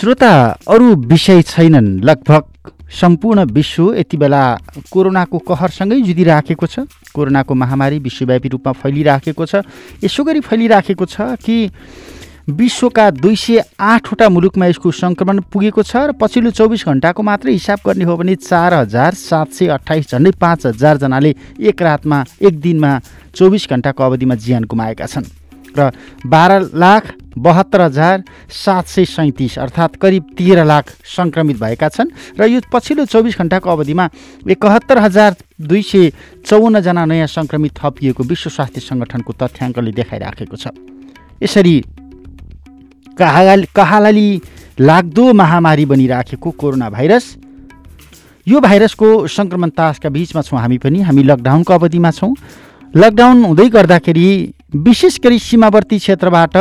श्रोता अरू विषय छैनन्। लगभग सम्पूर्ण विश्व यति बेला कोरोनाको कहरसँगै जुधिराखेको छ। कोरोनाको महामारी विश्वव्यापी रूपमा फैलिराखेको छ। यसो गरी फैलिराखेको छ कि विश्वका दुई सय आठवटा मुलुकमा यसको सङ्क्रमण पुगेको छ र पछिल्लो चौबिस घन्टाको मात्रै हिसाब गर्ने हो भने चार हजार सात सय अठाइस झन्डै पाँच हजारजनाले एक रातमा एक दिनमा चौबिस घन्टाको अवधिमा ज्यान गुमाएका छन्। र बाह्र लाख बहत्तर हजार सात सय सैँतिस अर्थात् करिब तेह्र लाख सङ्क्रमित भएका छन् र यो पछिल्लो चौबिस घन्टाको अवधिमा एकहत्तर हजार दुई सय चौवन्नजना नयाँ सङ्क्रमित थपिएको विश्व स्वास्थ्य सङ्गठनको तथ्याङ्कले देखाइराखेको छ। यसरी कहाली कहाली लाग्दो महामारी बनिराखेको कोरोना भाइरस। यो भाइरसको सङ्क्रमण तासका बिचमा छौँ हामी पनि। हामी लकडाउनको अवधिमा छौँ। लकडाउन हुँदै गर्दाखेरि विशेष गरी सीमावर्ती क्षेत्रबाट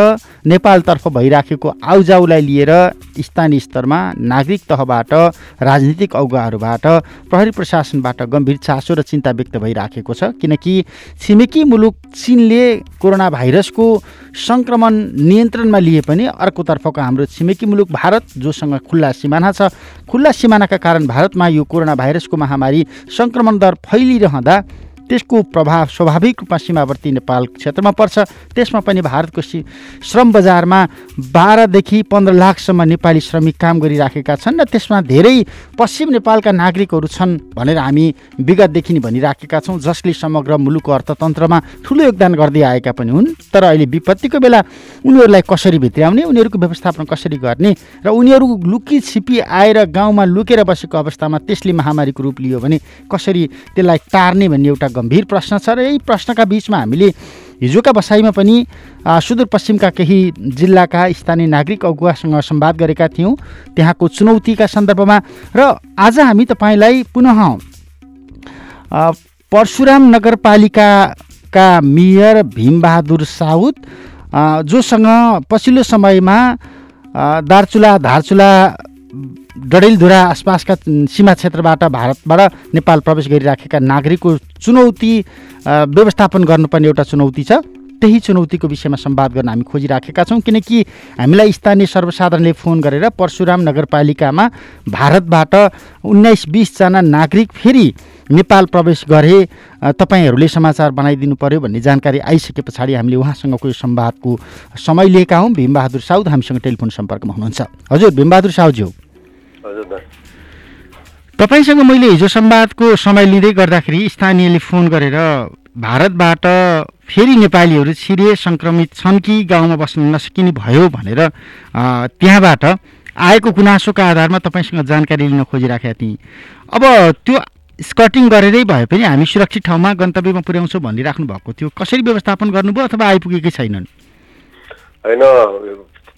नेपालतर्फ भइराखेको आउजाउलाई लिएर स्थानीय स्तरमा नागरिक तहबाट राजनीतिक अगुवाहरूबाट प्रहरी प्रशासनबाट गम्भीर चासो र चिन्ता व्यक्त भइराखेको छ। किनकि छिमेकी मुलुक चिनले कोरोना भाइरसको सङ्क्रमण नियन्त्रणमा लिए पनि अर्कोतर्फको हाम्रो छिमेकी मुलुक भारत जोसँग खुल्ला सिमाना छ। खुल्ला सिमानाका कारण भारतमा यो कोरोना भाइरसको महामारी सङ्क्रमण दर फैलिरहँदा त्यसको प्रभाव स्वाभाविक रूपमा सीमावर्ती नेपाल क्षेत्रमा पर्छ। त्यसमा पनि भारतको सि श्रम बजारमा बाह्रदेखि पन्ध्र लाखसम्म नेपाली श्रमिक काम गरिराखेका छन् र त्यसमा धेरै पश्चिम नेपालका नागरिकहरू छन् भनेर हामी विगतदेखि नै भनिराखेका छौँ जसले समग्र मुलुकको अर्थतन्त्रमा ठुलो योगदान गर्दै आएका पनि हुन्। तर अहिले विपत्तिको बेला उनीहरूलाई कसरी भित्र्याउने उनीहरूको व्यवस्थापन कसरी गर्ने र उनीहरू लुकी छिपी आएर गाउँमा लुकेर बसेको अवस्थामा त्यसले महामारीको रूप लियो भने कसरी त्यसलाई टार्ने भन्ने एउटा गम्भीर प्रश्न छ र यही प्रश्नका बिचमा हामीले हिजोका बसाइमा पनि सुदूरपश्चिमका केही जिल्लाका स्थानीय नागरिक अगुवासँग संवाद गरेका थियौँ। त्यहाँको चुनौतीका सन्दर्भमा र आज हामी तपाईँलाई पुनः परशुराम नगरपालिकाका मेयर भीमबहादुर साउद जोसँग पछिल्लो समयमा दार्चुला धारचुला डडेलधुरा आसपासका सीमा क्षेत्रबाट भारतबाट नेपाल प्रवेश गरिराखेका नागरिकको चुनौती व्यवस्थापन गर्नुपर्ने एउटा चुनौती छ। त्यही चुनौतीको विषयमा संवाद गर्न हामी खोजिराखेका छौँ किनकि हामीलाई स्थानीय सर्वसाधारणले फोन गरेर परशुराम नगरपालिकामा भारतबाट उन्नाइस बिसजना नागरिक फेरि नेपाल प्रवेश गरे तपाईँहरूले समाचार बनाइदिनु पर्यो भन्ने जानकारी आइसके पछाडि हामीले उहाँसँगको यो संवादको समय लिएका हौँ। भीमबहादुर साउद हामीसँग टेलिफोन सम्पर्कमा हुनुहुन्छ। हजुर भीमबहादुर साउजी हो तपाईँसँग मैले हिजो संवादको समय लिँदै गर्दाखेरि स्थानीयले फोन गरेर भारतबाट फेरि नेपालीहरू छिरे सङ्क्रमित छन् कि गाउँमा बस्न नसकिने भयो भनेर त्यहाँबाट आएको गुनासोका आधारमा तपाईँसँग जानकारी लिन खोजिराखेका थिएँ। अब त्यो स्कटिङ गरेरै भए पनि हामी सुरक्षित ठाउँमा गन्तव्यमा पुर्याउँछौँ भनिराख्नु भएको थियो। कसरी व्यवस्थापन गर्नुभयो अथवा आइपुगेकै छैनन्? होइन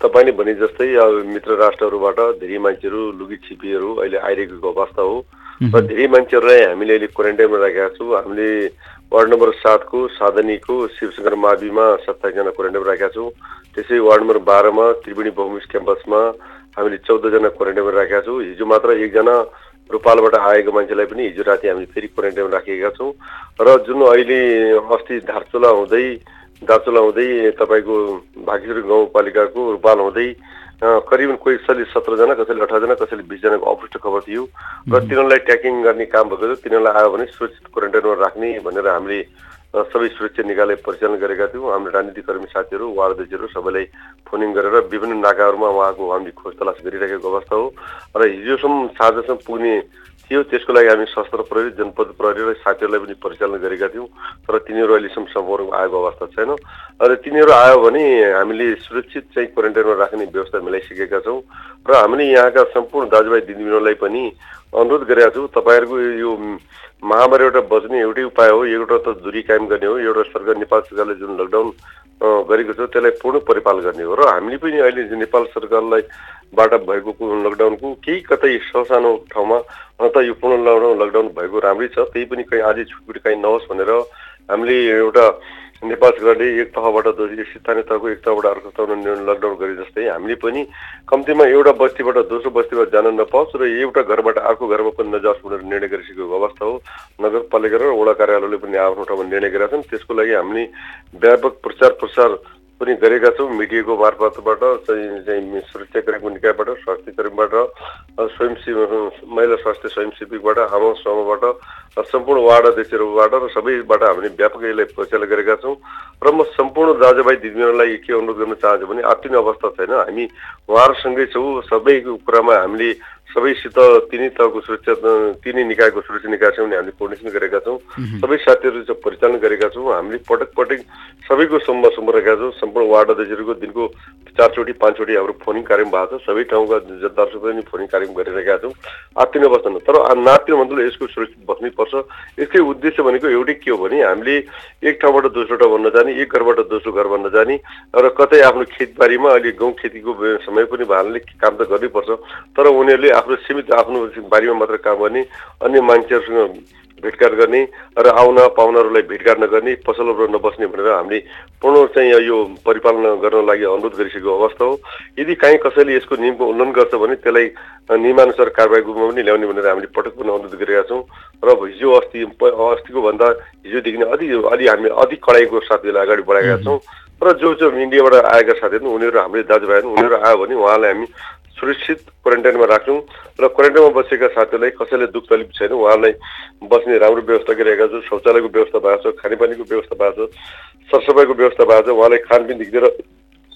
तपाईँले भने जस्तै अब मित्र राष्ट्रहरूबाट धेरै मान्छेहरू लुगी छिपीहरू अहिले आइरहेको अवस्था हो। र धेरै मान्छेहरूलाई हामीले अहिले क्वारेन्टाइनमा राखेका छौँ। हामीले वार्ड नम्बर सातको साधनीको शिवशङ्कर माविमा सत्ताइसजना क्वारेन्टाइनमा राखेका छौँ। त्यसै वार्ड नम्बर बाह्रमा त्रिवेणी बहुमिस क्याम्पसमा हामीले चौधजना क्वारेन्टाइनमा राखेका छौँ। हिजो मात्र एकजना रूपालबाट आएको मान्छेलाई पनि हिजो राति हामीले फेरि क्वारेन्टाइनमा राखेका छौँ। र जुन अहिले अस्ति धारचुला हुँदै दार्चुला हुँदै तपाईँको भागेश्वरी गाउँपालिकाको रूपाल हुँदै करिबन कोही कसैले सत्रजना कसैले अठारजना कसैले बिसजनाको अपुष्ट खबर थियो। र तिनीहरूलाई ट्याकिङ गर्ने काम भएको थियो। तिनीहरूलाई आयो भने सुरक्षित क्वारेन्टाइनमा राख्ने भनेर हामीले सबै सुरक्षा निकायले परिचालन गरेका थियौँ। हाम्रो राजनीतिक कर्मी साथीहरू वार्ड अध्यक्षहरू सबैलाई फोनिङ गरेर विभिन्न नाकाहरूमा उहाँको हामीले खोज तलास गरिरहेको अवस्था हो। र हिजोसम्म साँझसम्म पुग्ने थियो त्यसको लागि हामी सशस्त्र प्रहरी जनपद प्रहरी र साथीहरूलाई पनि परिचालन गरेका थियौँ तर तिनीहरू अहिलेसम्म सम्पर्कमा आएको अवस्था छैन र तिनीहरू आयो भने हामीले सुरक्षित चाहिँ क्वारेन्टाइनमा राख्ने व्यवस्था मिलाइसकेका छौँ र हामीले यहाँका सम्पूर्ण दाजुभाइ दिदीबहिनीलाई पनि अनुरोध गरेका छौँ तपाईँहरूको यो महामारीबाट बच्ने एउटै उपाय हो एउटा त दूरी कायम गर्ने हो एउटा सरकार नेपाल सरकारले जुन लकडाउन गरेको छ त्यसलाई पूर्ण परिपाल गर्ने हो। र हामीले पनि अहिले नेपाल सरकारलाई बाट भएको लकडाउनको केही कतै ससानो ठाउँमा अन्त यो पूर्ण लकडाउन लकडाउन भएको राम्रै छ त्यही पनि कहीँ अझै छुटपुट कहीँ नहोस् भनेर हामीले एउटा नेपाल सरकारले एक तहबाट स्थानीय तहको एक तहबाट अर्को तहमा लकडाउन गरे जस्तै हामीले पनि कम्तीमा एउटा बस्तीबाट दोस्रो बस्तीमा जान नपाओस् र एउटा घरबाट अर्को घरमा पनि नजाओस् भनेर निर्णय गरिसकेको अवस्था हो। नगरपालिका र वडा कार्यालयले पनि आफ्नो ठाउँमा निर्णय गरेका छन्। त्यसको लागि हामीले व्यापक प्रचार प्रसार पनि गरेका छौँ मिडियाको मार्फतबाट चाहिँ चाहिँ सुरक्षाकर्मीको निकायबाट स्वास्थ्य कर्मीबाट अ, स्वयंसेवी महिला स्वास्थ्य स्वयंसेवीबाट आमा समूहबाट सम्पूर्ण वार्ड अध्यक्षहरूबाट र सबैबाट हामीले व्यापक यसलाई प्रचार गरेका छौँ। र म सम्पूर्ण दाजुभाइ दिदीबहिनीलाई के अनुरोध गर्न चाहन्छु भने आत्तिने अवस्था छैन। हामी उहाँहरूसँगै छौँ। सबैको कुरामा हामीले सबैसित तिनै तहको सुरक्षा तिनै निकायको सुरक्षा निकायसँग पनि हामीले कोर्डिनेसन गरेका छौँ। सबै साथीहरू परिचालन गरेका छौँ। हामीले पटक पटक सबैको सम्म सम्पर्क छौँ। सम्पूर्ण वार्ड अध्यक्षहरूको दिनको चारचोटि पाँचचोटि हाम्रो फोनिङ कार्यक्रम भएको छ। सबै ठाउँका जनताहरूसित पनि फोनिङ कार्यक्रम गरिरहेका छौँ। आत्तिने अवस्था न तर नात्तिने मतलब यसको सुरक्षित बस्नैपर्छ यसकै उद्देश्य भनेको एउटै के हो भने हामीले एक ठाउँबाट दोस्रो ठाउँ भन्न जाने एक घरबाट दोस्रो घर भन्न जाने र कतै आफ्नो खेतबारीमा अहिले गहुँ खेतीको समय पनि भाले काम त गर्नैपर्छ तर उनीहरूले आफ्नो सीमित आफ्नो बारीमा मात्र काम गर्ने अन्य मान्छेहरूसँग भेटघाट गर्ने र आउन पाहुनाहरूलाई भेटघाट नगर्ने पसलहरू नबस्ने भनेर हामीले पूर्ण चाहिँ यो परिपालन गर्न लागि अनुरोध गरिसकेको अवस्था हो। यदि काहीँ कसैले यसको नियमको उल्लङ्घन गर्छ भने त्यसलाई नियमानुसार कारवाहीमा पनि ल्याउने भनेर हामीले पटक पनि अनुरोध गरेका छौँ। र हिजो अस्ति अस्तिको भन्दा हिजोदेखि नै अलि अलि हामी अधिक कडाइको साथ यसलाई अगाडि बढाएका छौँ। र जो जो इन्डियाबाट आएका साथीहरू उनीहरू हाम्रै दाजुभाइ हुन् उनीहरू आयो भने उहाँलाई हामी सुरक्षित क्वारेन्टाइनमा राख्छौँ र क्वारेन्टाइनमा बसेका साथीहरूलाई कसैलाई दुःख तकलिफ छैन उहाँहरूलाई बस्ने राम्रो व्यवस्था गरिरहेका छौँ शौचालयको व्यवस्था भएको छ खानेपानीको व्यवस्था भएको छ सरसफाइको व्यवस्था भएको छ उहाँलाई खानपिनदेखि लिएर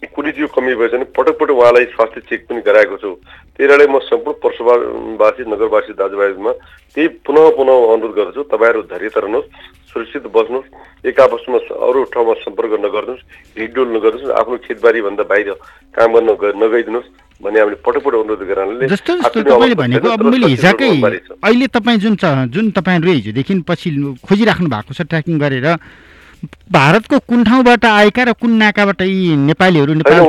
चिजको कमी भएछ भने पटक पटक उहाँलाई स्वास्थ्य चेक पनि गराएको छु। त्यही कारणले म सम्पूर्ण पर्सवासी नगरवासी दाजुभाइमा त्यही पुनः पुनः अनुरोध गर्दछु। तपाईँहरू धैर्यता रहनुहोस् सुरक्षित बस्नुहोस् एक आपसमा अरू ठाउँमा सम्पर्क नगर्नुहोस् हिडडुल नगर्नुहोस् आफ्नो खेतबारीभन्दा बाहिर काम गर्न नगइदिनुहोस् भन्ने हामीले पटक पटक अनुरोध गरेर जस्तो जस्तो तपाईँले भनेको अब मैले हिजोकै अहिले तपाईँ जुन छ जुन तपाईँहरूले हिजोदेखि पछि खोजिराख्नु भएको छ ट्र्याकिङ गरेर भारतको कुन ठाउँबाट आएका र कुन नाकाबाट यी नेपालीहरू नेपाल?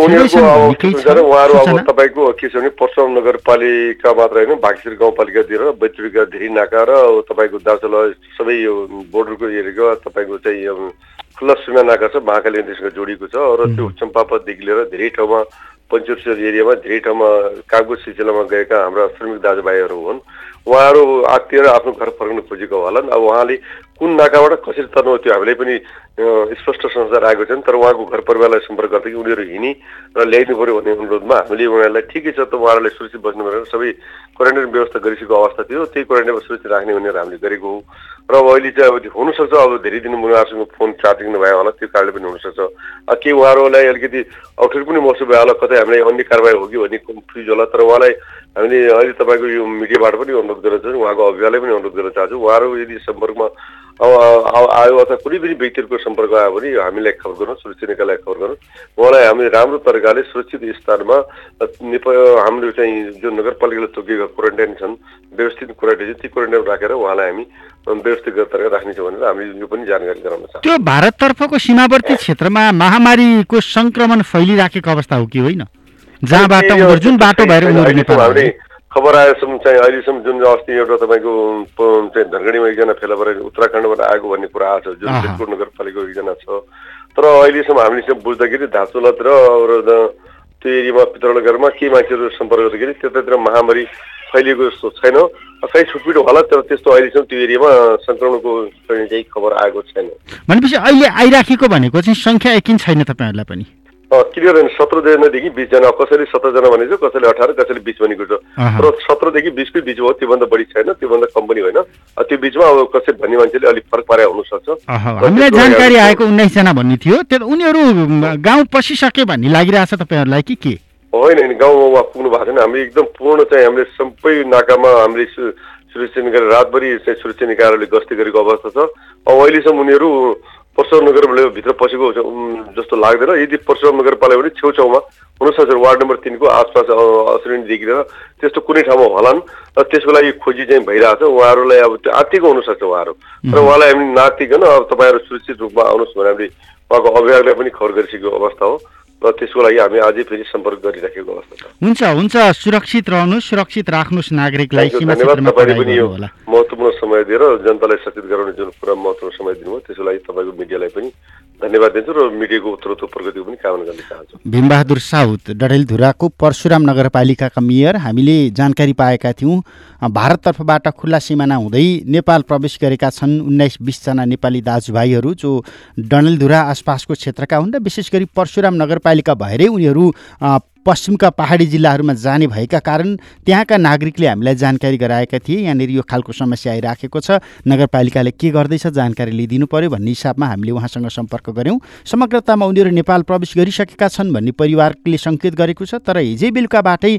तपाईँको के छ भने पर्सम नगरपालिका मात्र होइन भागसिर गाउँपालिकातिर बैतडीका धेरै नाका र तपाईँको दार्चुला सबै यो बोर्डरको एरियाको तपाईँको चाहिँ खुल्ला सीमा नाका छ महाकाली देशसँग जोडिएको छ र त्यो चम्पापतदेखि लिएर धेरै ठाउँमा पञ्चेश्वर एरियामा धेरै ठाउँमा कागको सिलसिलामा गएका हाम्रा श्रमिक दाजुभाइहरू हुन्। उहाँहरू आत्तिएर आफ्नो घर फर्कन खोजेको होलान्। अब उहाँले कुन नाकाबाट कसरी तर्नु त्यो हामीलाई पनि स्पष्ट संसार आएको छैन तर उहाँको घर परिवारलाई सम्पर्क गर्दै उनीहरू हिँडी र ल्याइदिनु पऱ्यो भन्ने अनुरोधमा हामीले उनीहरूलाई ठिकै छ त उहाँहरूलाई सुरक्षित बस्नु भनेर सबै क्वारेन्टाइन व्यवस्था गरिसकेको अवस्था थियो। त्यही क्वारेन्टाइनमा सुरक्षित राख्ने भनेर हामीले गरेको हो। र अब अहिले चाहिँ अब हुनसक्छ अब धेरै दिन उनीहरूसँग फोन चार्जिङ नभए होला त्यो कारणले पनि हुनसक्छ। के उहाँहरूलाई अलिकति अप्ठ्यारो पनि महसुस भयो होला कतै हामीलाई अन्य कारवाही हो कि भन्ने कन्फ्युज होला तर उहाँलाई हामीले अहिले तपाईँको यो मिडियाबाट पनि अनुरोध गर्न चाहन्छौँ उहाँको अभिभावकलाई पनि अनुरोध गर्न चाहन्छौँ। उहाँहरू यदि सम्पर्कमा आयो अथवा कुनै पनि व्यक्तिहरूको सम्पर्क आयो भने हामीलाई खबर गर्नुहोस् सुरक्षा निकायलाई खबर गर्नुहोस्। उहाँलाई हामीले राम्रो तरिकाले सुरक्षित स्थानमा नेपाल हाम्रो चाहिँ जो नगरपालिकाले तोकिएका क्वारेन्टाइन छन् व्यवस्थित क्वारेन्टाइन ती क्वारेन्टाइन राखेर उहाँलाई हामी व्यवस्थित तरिका राख्नेछौँ भनेर हामीले यो पनि जानकारी गराउन चाहन्छौँ। त्यो भारततर्फको सीमावर्ती क्षेत्रमा महामारीको संक्रमण फैलिराखेको अवस्था हो कि होइन? जहाँबाट उनीहरू जुन बाटो भएर उनीहरू नेपाल। खबर आएसम्म चाहिँ अहिलेसम्म जुन अस्ति एउटा तपाईँको चाहिँ धनगढीमा एकजना फेला परेर उत्तराखण्डबाट आएको भन्ने कुरा आएको छ जुन। सिलगढी नगरपालिकाको एकजना छ तर अहिलेसम्म हामीले चाहिँ बुझ्दाखेरि धाचुलत र त्यो एरियामा पितरगढमा के मान्छेहरू सम्पर्क गर्दाखेरि त्यतातिर महामारी फैलिएको जस्तो छैन कहीँ छुटपिट होला तर त्यस्तो अहिलेसम्म त्यो एरियामा सङ्क्रमणको चाहिँ केही खबर आएको छैन भनेपछि अहिले आइराखेको भनेको चाहिँ सङ्ख्या एकिन छैन तपाईँहरूलाई पनि क्लियर होइन सत्रजनादेखि बिसजना कसैले सत्रजना भनेको छ कसैले अठार कसैले बिस भनेको छ। तर सत्रदेखि बिसकै बिच हो त्योभन्दा बढी छैन त्योभन्दा कम पनि होइन। त्यो बिचमा अब कसै भन्ने मान्छेले अलिक फरक पारे हुनसक्छ। हामीलाई जानकारी आएको उन्नाइसजना भन्ने थियो। त्यो उनीहरू गाउँ पसिसके भन्ने लागिरहेछ तपाईँहरूलाई कि के? होइन होइन गाउँमा उहाँ पुग्नु भएको छैन। हामीले एकदम पूर्ण चाहिँ हामीले सबै नाकामा हामीले सुरक्षा निकायले रातभरि चाहिँ सुरक्षा निकायहरूले गस्ती गरेको अवस्था छ। अब अहिलेसम्म उनीहरू परशुराम नगरपालिका पसेको छ- जस्तो लाग्दैन। यदि परशुराम नगरपालिका भने छेउछाउमा हुनसक्छ वार्ड नम्बर तिनको आसपास अश्रेणीदेखि लिएर त्यस्तो कुनै ठाउँमा होलान् र त्यसको लागि खोजी चाहिँ भइरहेछ। उहाँहरूलाई अब त्यो आत्तिको हुनसक्छ उहाँहरू। तर उहाँलाई हामी नातिकन अब तपाईँहरू सुरक्षित रूपमा आउनुहोस् भने हामीले उहाँको अभिभावकलाई पनि खबर गरिसकेको अवस्था हो। र त्यसको लागि हामी अझै फेरि सम्पर्क गरिराखेको अवस्था छ। हुन्छ हुन्छ। सुरक्षित रहनुहोस् सुरक्षित राख्नुहोस् नागरिकलाई। तपाईँले पनि यो महत्त्वपूर्ण समय दिएर जनतालाई सचेत गराउने जुन पुरा महत्त्वपूर्ण समय दिनुभयो त्यसको लागि तपाईँको मिडियालाई पनि धन्यवाद दिन्छु र मिडियाको उत्तरोत्तर प्रगतिको पनि कामना गर्न चाहन्छु। भीमबहादुर साउद डडेलधुराको परशुराम नगरपालिकाका मेयर हामीले जानकारी पाएका थियौँ। भारततर्फबाट खुल्ला सिमाना हुँदै नेपाल प्रवेश गरेका छन् उन्नाइस बिसजना नेपाली दाजुभाइहरू जो डडेलधुरा आसपासको क्षेत्रका हुन् र विशेष गरी परशुराम नगरपालिका भएरै उनीहरू पश्चिमका पहाडी जिल्लाहरूमा जाने भएका कारण त्यहाँका नागरिकले हामीलाई जानकारी गराएका थिए। यहाँनिर यो खालको समस्या आइराखेको छ। नगरपालिकाले के गर्दैछ जानकारी लिइदिनु पर्यो भन्ने हिसाबमा हामीले उहाँसँग सम्पर्क गऱ्यौँ। समग्रतामा उनीहरू नेपाल प्रवेश गरिसकेका छन् भन्ने परिवारले सङ्केत गरेको छ तर हिजै बेलुकाबाटै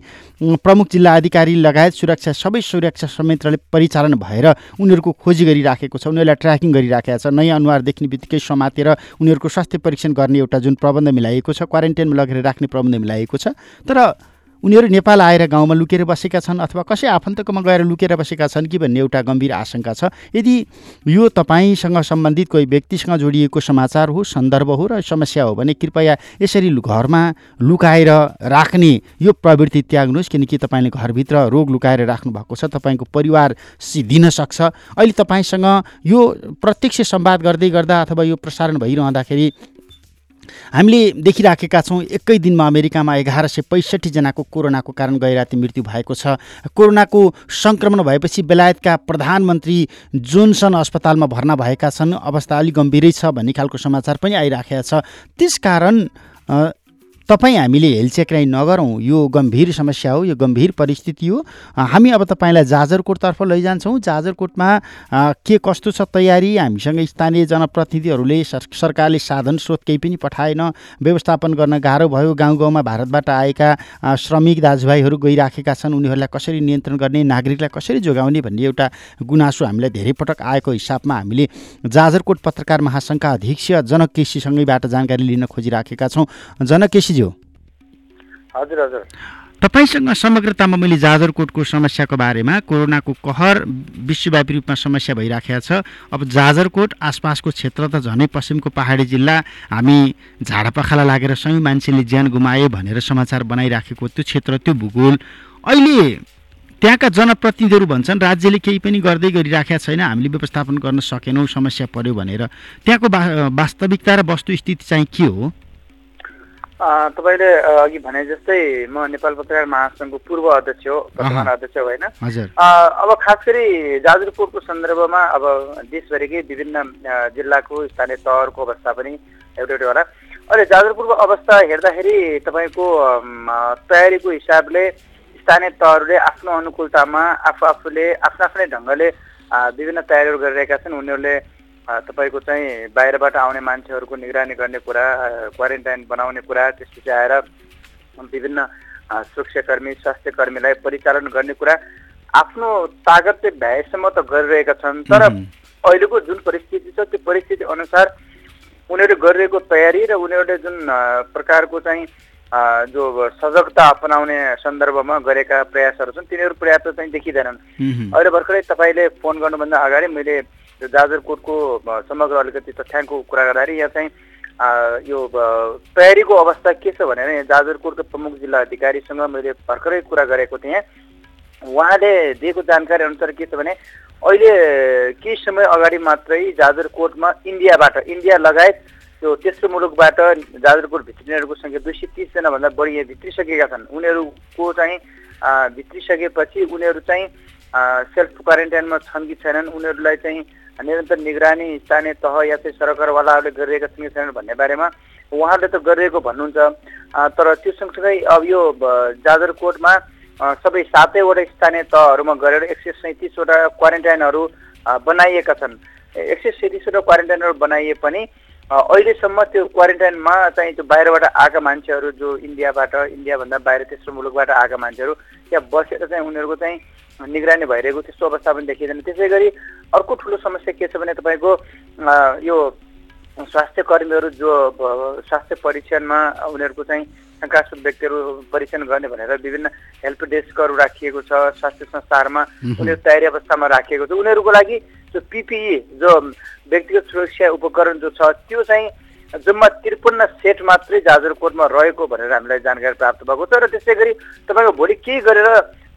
प्रमुख जिल्ला अधिकारी लगायत सुरक्षा सबै सुरक्षा संयन्त्रले परिचालन भएर उनीहरूको खोजी गरिराखेको छ। उनीहरूलाई ट्र्याकिङ गरिराखेको छ नयाँ अनुहार देख्ने बित्तिकै समातेर उनीहरूको स्वास्थ्य परीक्षण गर्ने एउटा जुन प्रबन्ध मिलाइएको छ क्वारेन्टाइनमा लगेर राख्ने प्रबन्ध मिलाइएको छ। तर उनीहरू नेपाल आएर गाउँमा लुकेर बसेका छन् अथवा कसै आफन्तकोमा गएर लुकेर बसेका छन् कि भन्ने एउटा गम्भीर आशंका छ। यदि यो तपाईँसँग सम्बन्धित कोही व्यक्तिसँग जोडिएको समाचार हो सन्दर्भ हो र समस्या हो भने कृपया यसरी घरमा लुकाएर राख्ने यो प्रवृत्ति त्याग्नुहोस् किनकि तपाईँले घरभित्र रोग लुकाएर राख्नु भएको छ तपाईँको परिवार सिद्धिन सक्छ। अहिले तपाईँसँग यो प्रत्यक्ष संवाद गर्दै गर्दा अथवा यो प्रसारण भइरहँदाखेरि हामीले देखिराखेका छौँ एकै दिनमा अमेरिकामा एघार सय पैँसठीजनाको कोरोनाको कारण गैराती मृत्यु भएको छ। कोरोनाको सङ्क्रमण भएपछि बेलायतका प्रधानमन्त्री जोन्सन अस्पतालमा भर्ना भएका छन्। अवस्था अलिक गम्भीरै छ भन्ने खालको समाचार पनि आइराखेको छ। त्यसकारण तपाईँ हामीले हेलचेक्राइ नगरौँ यो गम्भीर समस्या हो यो गम्भीर परिस्थिति हो। हामी अब तपाईँलाई जाजरकोटतर्फ लैजान्छौँ। जाजरकोटमा के कस्तो छ तयारी? हामीसँग स्थानीय जनप्रतिनिधिहरूले सर सरकारले साधन स्रोत केही पनि पठाएन। व्यवस्थापन गर्न गाह्रो भयो। गाउँ गाउँमा भारतबाट आएका श्रमिक दाजुभाइहरू गइराखेका छन्। उनीहरूलाई कसरी नियन्त्रण गर्ने? नागरिकलाई कसरी जोगाउने भन्ने एउटा गुनासो हामीलाई धेरै पटक आएको हिसाबमा हामीले जाजरकोट पत्रकार महासङ्घका अध्यक्ष जनक केसीसँगैबाट जानकारी लिन खोजिराखेका छौँ। जनक केसीज्यू हजुर हजुर। तपाईँसँग समग्रतामा मैले जाजरकोटको समस्याको बारेमा कोरोनाको कहर विश्वव्यापी रूपमा समस्या भइराखेको छ। अब जाजरकोट आसपासको क्षेत्र त झनै पश्चिमको पहाडी जिल्ला। हामी झाडापखाला लागेर सयौँ मान्छेले ज्यान गुमाए भनेर समाचार बनाइराखेको त्यो क्षेत्र त्यो भूगोल। अहिले त्यहाँका जनप्रतिनिधिहरू भन्छन् राज्यले केही पनि गर्दै गरिराखेका छैन। हामीले व्यवस्थापन गर्न सकेनौँ समस्या पर्यो भनेर। त्यहाँको वास्तविकता र वस्तुस्थिति चाहिँ के हो? तपाईँले अघि भने जस्तै म नेपाल पत्रकार महासङ्घको पूर्व अध्यक्ष हो वर्तमान अध्यक्ष होइन? अब खास गरी जाजरकोटको सन्दर्भमा अब देशभरिकै विभिन्न जिल्लाको स्थानीय तहहरूको अवस्था पनि एउटा एउटा होला। अहिले जाजरकोटको अवस्था हेर्दाखेरि तपाईँको तयारीको हिसाबले स्थानीय तहहरूले आफ्नो अनुकूलतामा आफू आफूले आफ्नो आफ्नै ढङ्गले विभिन्न तयारीहरू गरिरहेका छन्। उनीहरूले तपाईँको चाहिँ बाहिरबाट आउने मान्छेहरूको निगरानी गर्ने कुरा क्वारेन्टाइन बनाउने कुरा त्यसपछि आएर विभिन्न सुरक्षाकर्मी स्वास्थ्य कर्मीलाई परिचालन गर्ने कुरा आफ्नो तागत चाहिँ भ्याएसम्म त गरिरहेका छन् तर। अहिलेको जुन परिस्थिति छ त्यो परिस्थिति अनुसार उनीहरूले गरिरहेको तयारी र उनीहरूले जुन प्रकारको चाहिँ जो सजगता अपनाउने सन्दर्भमा गरेका प्रयासहरू छन् तिनीहरू पर्याप्त चाहिँ देखिँदैनन्। अहिले भर्खरै तपाईँले फोन गर्नुभन्दा अगाडि मैले यो जाजरकोटको समग्र अलिकति तथ्याङ्कको कुरा गर्दाखेरि यहाँ चाहिँ यो तयारीको अवस्था के छ भनेर जाजरकोटको प्रमुख जिल्ला अधिकारीसँग मैले भर्खरै कुरा गरेको थिएँ। उहाँले दिएको जानकारी अनुसार के छ भने अहिले केही समय अगाडि मात्रै जाजरकोटमा इन्डियाबाट इन्डिया लगायत त्यो तेस्रो मुलुकबाट जाजरकोट भित्रिनेहरूको सङ्ख्या दुई सय तिसजनाभन्दा बढी यहाँ भित्रिसकेका छन्। उनीहरूको चाहिँ भित्रिसकेपछि उनीहरू चाहिँ सेल्फ क्वारेन्टाइनमा छन् कि छैनन् उनीहरूलाई चाहिँ निरन्तर निगरानी स्थानीय तह या चाहिँ सरकारवालाहरूले गरिरहेका छन् कि छैनन् भन्ने बारेमा उहाँहरूले त गरिरहेको भन्नुहुन्छ। तर त्यो सँगसँगै अब यो जाजरकोटमा सबै सातैवटा स्थानीय तहहरूमा गरेर एक सय सैँतिसवटा क्वारेन्टाइनहरू बनाइएका छन्। एक सय सैँतिसवटा क्वारेन्टाइनहरू बनाइए पनि अहिलेसम्म त्यो क्वारेन्टाइनमा चाहिँ त्यो बाहिरबाट आएका मान्छेहरू जो इन्डियाबाट इन्डियाभन्दा बाहिर तेस्रो मुलुकबाट आएका मान्छेहरू त्यहाँ बसेर चाहिँ उनीहरूको चाहिँ निगरानी भइरहेको त्यस्तो अवस्था पनि देखिँदैन। त्यसै गरी अर्को ठुलो समस्या के छ भने तपाईँको यो स्वास्थ्य कर्मीहरू जो स्वास्थ्य परीक्षणमा उनीहरूको चाहिँ शङ्कास्पद व्यक्तिहरू परीक्षण गर्ने भनेर विभिन्न हेल्प डेस्कहरू राखिएको छ स्वास्थ्य संस्थाहरूमा उनीहरू तयारी अवस्थामा राखिएको छ। उनीहरूको लागि जो पिपिई जो व्यक्तिगत सुरक्षा उपकरण जो छ त्यो चाहिँ जम्मा त्रिपन्न सेट मात्रै जाजरकोटमा रहेको भनेर हामीलाई जानकारी प्राप्त भएको छ। र त्यसै गरी तपाईँको भोलि केही गरेर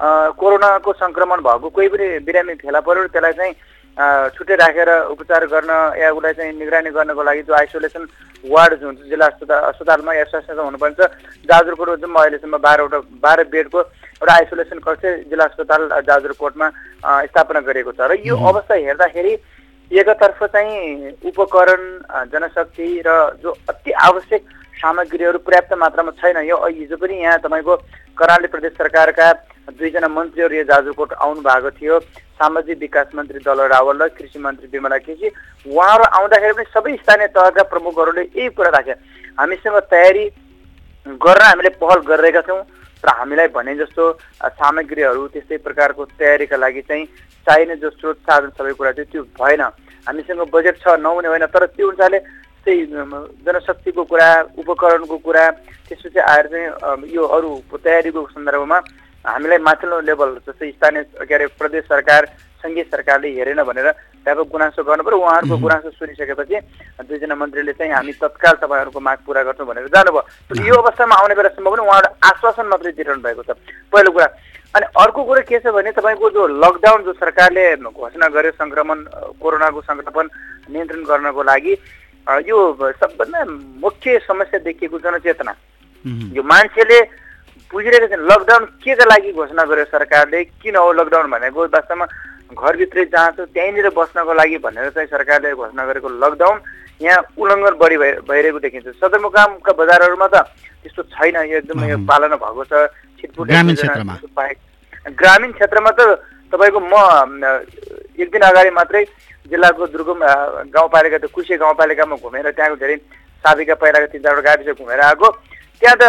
कोरोनाको सङ्क्रमण भएको कोही पनि बिरामी फेला पऱ्यो त्यसलाई चाहिँ छुट्टै राखेर उपचार गर्न या उसलाई चाहिँ निगरानी गर्नको लागि जो आइसोलेसन वार्ड हुन्छ जिल्ला अस्पताल अस्पतालमा या स्वास्थ्य हुनुपर्छ जाजरकोट जुन अहिलेसम्म बाह्रवटा बाह्र बेडको एउटा आइसोलेसन कक्ष जिल्ला अस्पताल जाजरकोटमा स्थापना गरेको छ। र यो अवस्था हेर्दाखेरि एकतर्फ चाहिँ उपकरण जनशक्ति र जो अति आवश्यक सामग्रीहरू पर्याप्त मात्रामा छैन। यो हिजो पनि यहाँ तपाईँको कर्णाली प्रदेश सरकारका दुईजना मन्त्रीहरू यो जाजरकोट आउनु भएको थियो। सामाजिक विकास मन्त्री दल रावल र कृषि मन्त्री विमला केसी। उहाँहरू आउँदाखेरि पनि सबै स्थानीय तहका प्रमुखहरूले यही कुरा राखे। हामीसँग तयारी गर्न हामीले पहल गरिरहेका छौँ र हामीलाई भने जस्तो सामग्रीहरू त्यस्तै प्रकारको तयारीका लागि चाहिँ चाहिने जो स्रोत साधन सबै कुरा थियो त्यो भएन। हामीसँग बजेट छ नहुने होइन तर त्यो अनुसारले त्यही जनशक्तिको कुरा उपकरणको कुरा त्यसपछि आएर चाहिँ यो अरू तयारीको सन्दर्भमा हामीलाई माथिल्लो लेभल जस्तै स्थानीय के अरे प्रदेश सरकार सङ्घीय सरकारले हेरेन भनेर व्यापक गुनासो गर्नु पऱ्यो उहाँहरूको गुनासो सुनिसकेपछि दुईजना मन्त्रीले चाहिँ हामी तत्काल तपाईँहरूको माग पुरा गर्छौँ भनेर जानुभयो। यो अवस्थामा आउने बेलासम्म पनि उहाँहरू आश्वासन मात्रै दिइरहनु भएको छ। पहिलो कुरा। अनि अर्को कुरो के छ भने तपाईँको जो लकडाउन जो सरकारले घोषणा गर्यो सङ्क्रमण कोरोनाको सङ्क्रमण नियन्त्रण गर्नको लागि यो सबभन्दा मुख्य समस्या देखिएको जनचेतना। यो मान्छेले बुझिरहेको छैन लकडाउन के को लागि घोषणा गर्यो सरकारले? किन हो लकडाउन भनेको? वास्तवमा घरभित्रै जहाँ छ त्यहीँनिर बस्नको लागि भनेर चाहिँ सरकारले घोषणा गरेको लकडाउन यहाँ उल्लङ्घन बढी भइ भइरहेको देखिन्छ। सदरमुकामका बजारहरूमा त त्यस्तो छैन। यो एकदमै यो पालना भएको छ। छिटफुट ग्रामीण क्षेत्रमा। त तपाईँको म एक दिन अगाडि मात्रै जिल्लाको दुर्गम गाउँपालिका त कुसे गाउँपालिकामा घुमेर त्यहाँको धेरै साबिका पहिलाको तिन चारवटा गाविस घुमेर आएको त्यहाँ त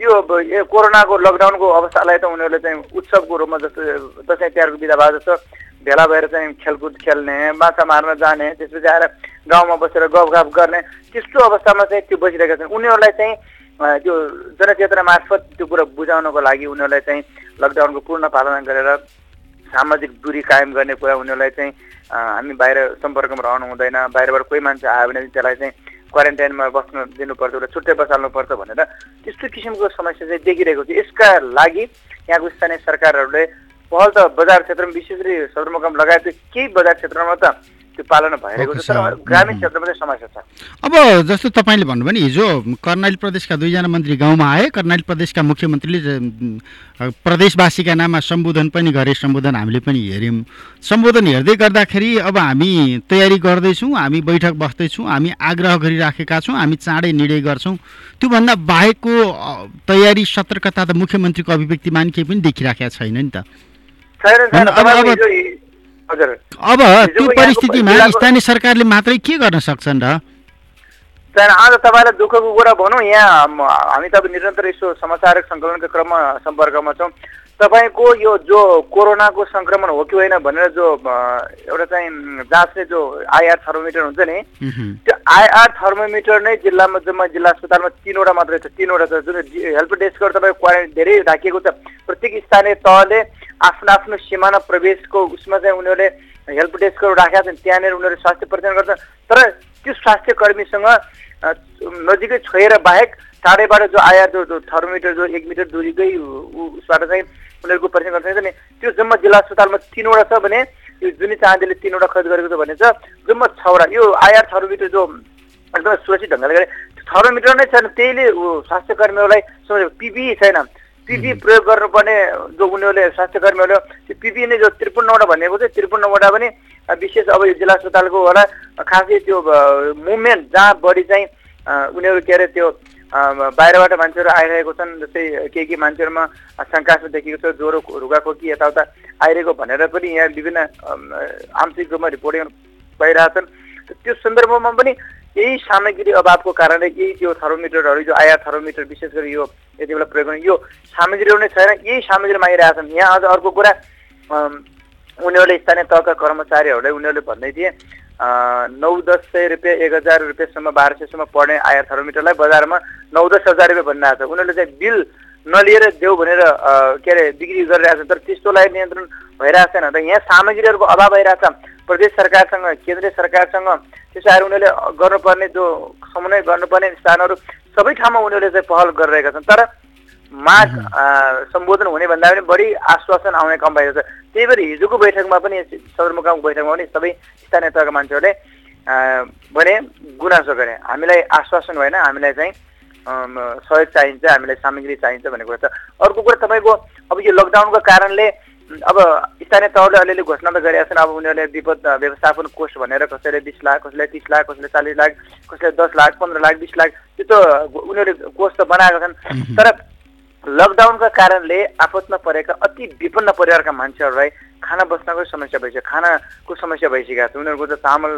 यो कोरोनाको लकडाउनको अवस्थालाई त उनीहरूले चाहिँ उत्सवको रूपमा जस्तो दसैँ तिहारको बिदा भए जस्तो भेला भएर चाहिँ खेलकुद खेल्ने माछा मार्न जाने त्यसपछि आएर गाउँमा बसेर गफगाफ गर्ने त्यस्तो अवस्थामा चाहिँ त्यो बसिरहेका छन्। उनीहरूलाई चाहिँ त्यो जनचेतना मार्फत त्यो कुरा बुझाउनको लागि उनीहरूलाई चाहिँ लकडाउनको पूर्ण पालना गरेर सामाजिक दूरी कायम गर्ने कुरा उनीहरूलाई चाहिँ हामी बाहिर सम्पर्कमा रहनु हुँदैन बाहिरबाट कोही मान्छे आयो भने त्यसलाई चाहिँ क्वारेन्टाइनमा बस्न दिनुपर्छ र छुट्टै बसाल्नुपर्छ भनेर त्यस्तो किसिमको समस्या चाहिँ देखिरहेको छ यसका लागि यहाँको स्थानीय सरकारहरूले पहल त बजार क्षेत्रमा विशेष गरी सदरमुकाम लगायत केही बजार क्षेत्रमा त त्यो पालना भइरहेको छ तर ग्रामीण क्षेत्रमा चाहिँ समस्या छ। अब जस्तो तपाईँले भन्नुभयो नि हिजो कर्णाली प्रदेशका दुईजना मन्त्री गाउँमा आए। कर्णाली प्रदेशका मुख्यमन्त्रीले प्रदेशवासीका नाममा सम्बोधन पनि गरे। सम्बोधन हामीले पनि हेऱ्यौँ। सम्बोधन हेर्दै गर्दाखेरि अब हामी तयारी गर्दैछौँ हामी बैठक बस्दैछौँ हामी आग्रह गरिराखेका छौँ हामी चाँडै निर्णय गर्छौँ। त्योभन्दा बाहेकको तयारी सतर्कता त मुख्यमन्त्रीको अभिव्यक्तिमा केही पनि देखिराखेका छैन नि त। अब त्यो परिस्थितिमा स्थानीय सरकारले मात्रै के गर्न सक्छन् र? आज तपाईँलाई दुःखको कुरा भनौँ यहाँ हामी त अब निरन्तर यसो समाचार सङ्कलनको क्रममा सम्पर्कमा छौँ। तपाईँको यो जो कोरोनाको सङ्क्रमण हो कि होइन भनेर जो एउटा चाहिँ जाँच्ने जो आइआर थर्मोमिटर हुन्छ नि त्यो आइआर थर्मोमिटर नै जिल्लामा जम्मा जिल्ला अस्पतालमा तिनवटा मात्रै छ। तिनवटा छ जुन हेल्प डेस्कहरू तपाईँको क्वारेन्टाइन धेरै राखिएको छ। प्रत्येक स्थानीय तहले आफ्नो आफ्नो सिमाना प्रवेशको उसमा चाहिँ उनीहरूले हेल्प डेस्कहरू राखेका छन् त्यहाँनिर उनीहरूले स्वास्थ्य परीक्षण गर्छन्। तर त्यो स्वास्थ्य कर्मीसँग नजिकै छोएर बाहेक टाढैबाट जो आया जो थर्मोमिटर जो एक मिटर दुरीकै उसबाट चाहिँ उनीहरूको परीक्षण गर्न सक्छ नि त्यो जम्मा जिल्ला अस्पतालमा तिनवटा छ भने यो जुनी चाँदीले तिनवटा खरिद गरेको छ भने छ जम्मा छवटा। यो आइआर थर्मोमिटर जो एकदमै सुरक्षित ढङ्गले गरे थर्मोमिटर नै छैन त्यहीले स्वास्थ्य कर्मीहरूलाई पिपी छैन। पिपी प्रयोग गर्नुपर्ने जो उनीहरूले स्वास्थ्य कर्मीहरूले त्यो पिपी नै जो त्रिपन्नवटा भनेको चाहिँ त्रिपन्नवटा पनि विशेष अब यो जिल्ला अस्पतालको होला खासै त्यो मुभमेन्ट जहाँ बढी चाहिँ उनीहरू के अरे त्यो बाहिरबाट मान्छेहरू आइरहेको छन् जस्तै केही केही मान्छेहरूमा शङ्कास्पद देखिएको छ ज्वरो रुगाखोकी यताउता आइरहेको भनेर पनि यहाँ विभिन्न आंशिक रूपमा रिपोर्टिङ भइरहेछन्। त्यो सन्दर्भमा पनि यही सामग्री अभावको कारणले यही त्यो थर्मोमिटरहरू जो आया थर्मोमिटर विशेष गरी यो यति बेला प्रयोग गर्ने यो सामग्रीहरू नै छैन। यही सामग्री मागिरहेछन् यहाँ अझ अर्को कुरा उनीहरूले स्थानीय तहका कर्मचारीहरूलाई उनीहरूले भन्दै थिए नौ दस सय रुपियाँ एक हजार रुपियाँसम्म बाह्र सयसम्म पर्ने आया थर्मोमिटरलाई बजारमा नौ दस हजार रुपियाँ भनिरहेको छ। उनीहरूले चाहिँ बिल नलिएर देऊ भनेर के अरे बिक्री गरिरहेको छ। तर त्यस्तोलाई नियन्त्रण भइरहेको छैन। त यहाँ सामग्रीहरूको अभाव भइरहेछ प्रदेश सरकारसँग केन्द्रीय सरकारसँग त्यसो उनीहरूले गर्नुपर्ने जो समन्वय गर्नुपर्ने स्थानहरू सबै ठाउँमा उनीहरूले चाहिँ पहल गरिरहेका छन्। तर माग सम्बोधन हुने भन्दा पनि बढी आश्वासन आउने कम भएको छ। त्यही भएर हिजोको बैठकमा पनि सदरमुकामको बैठकमा पनि सबै स्थानीय तहका मान्छेहरूले भने गुनासो गरे। हामीलाई आश्वासन भएन हामीलाई चाहिँ सहयोग चाहिन्छ हामीलाई सामग्री चाहिन्छ भन्ने कुरा छ। अर्को कुरा तपाईँको अब यो लकडाउनको कारणले अब स्थानीय तहले अलिअलि घोषणा त गरेका छन् अब उनीहरूले विपद व्यवस्थापन कोष भनेर कसैले बिस लाख कसैले तिस लाख कसैले चालिस लाख कसैले दस लाख पन्ध्र लाख बिस लाख त्यो त उनीहरूले कोष त बनाएका छन्। तर लकडाउनका कारणले आपतमा परेका अति विपन्न परिवारका मान्छेहरूलाई खाना बस्नको समस्या भइसक्यो खानाको समस्या भइसकेको छ। उनीहरूको त चामल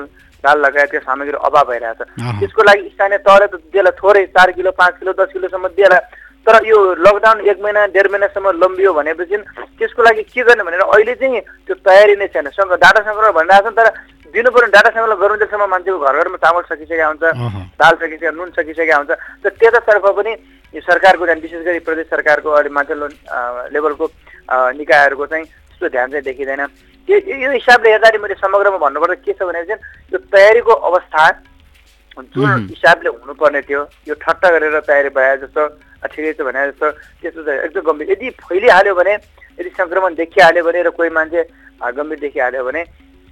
दाल लगायतका सामग्री अभाव भइरहेछ। त्यसको लागि स्थानीय तहले त दिएला थोरै चार किलो पाँच किलो दस किलोसम्म दिएला। तर यो लकडाउन एक महिना डेढ महिनासम्म लम्बियो भनेपछि त्यसको लागि के गर्ने भनेर अहिले चाहिँ त्यो तयारी नै छैन। सङ्ग डाटा सङ्ग्रह भनिरहेको छ तर दिनु पऱ्यो डाटा सङ्ग्रह गरुन्जेलसम्म मान्छेको घर घरमा चामल सकिसकेका हुन्छ दाल सकिसकेका नुन सकिसकेका हुन्छ। त त्यतातर्फ पनि यो सरकारको ध्यान विशेष गरी प्रदेश सरकारको अहिले माथिल्लो लेभलको निकायहरूको चाहिँ त्यस्तो ध्यान चाहिँ देखिँदैन। यो हिसाबले हेर्दाखेरि मैले समग्रमा भन्नुपर्दा के छ भने चाहिँ यो तयारीको अवस्था जुन हिसाबले हुनुपर्ने थियो। यो ठट्टा गरेर तयारी भए जस्तो ठिकै छ भने जस्तो त्यस्तो चाहिँ एकदम गम्भीर। यदि फैलिहाल्यो भने यदि सङ्क्रमण देखिहाल्यो भने र कोही मान्छे गम्भीर देखिहाल्यो भने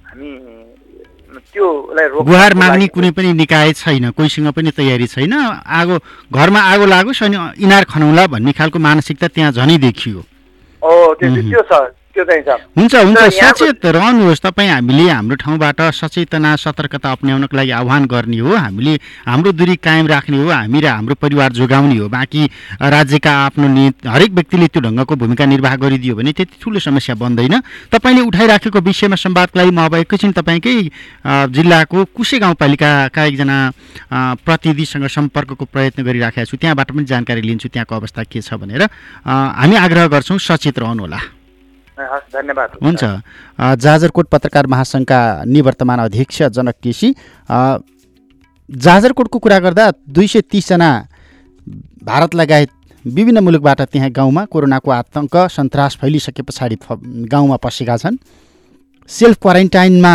हामी त्योलाई गुहार माग्ने कुनै पनि निकाय छैन। कोहीसँग पनि तयारी छैन। आगो घरमा आगो लागोस् अनि इनार खनाउला भन्ने खालको मानसिकता त्यहाँ झनै देखियो। त्यो छ। त्यो चाहिँ छ। हुन्छ हुन्छ। सचेत रहनुहोस्। तपाईँ हामीले हाम्रो ठाउँबाट सचेतना सतर्कता अप्नाउनको लागि आह्वान गर्ने हो। हामीले हाम्रो दूरी कायम राख्ने हो। हामी र हाम्रो परिवार जोगाउने हो। बाँकी राज्यका आफ्नो नि हरेक व्यक्तिले त्यो ढङ्गको भूमिका निर्वाह गरिदियो भने त्यति ठुलो समस्या बन्दैन। तपाईँले उठाइराखेको विषयमा संवादको लागि म अब एकैछिन तपाईँकै जिल्लाको कुसे गाउँपालिकाका एकजना प्रतिनिधिसँग सम्पर्कको प्रयत्न गरिराखेको छु। त्यहाँबाट पनि जानकारी लिन्छु। त्यहाँको अवस्था के छ भनेर। हामी आग्रह गर्छौँ। सचेत रहनुहोला। धन्यवाद। हुन्छ। जाजरकोट पत्रकार महासङ्घका निवर्तमान अध्यक्ष जनक केसी जाजरकोटको कुरा गर्दा दुई सय तिसजना भारत लगायत विभिन्न मुलुकबाट त्यहाँ गाउँमा कोरोनाको आतङ्क सन्तास फैलिसके पछाडि गाउँमा पसेका छन्। सेल्फ क्वारेन्टाइनमा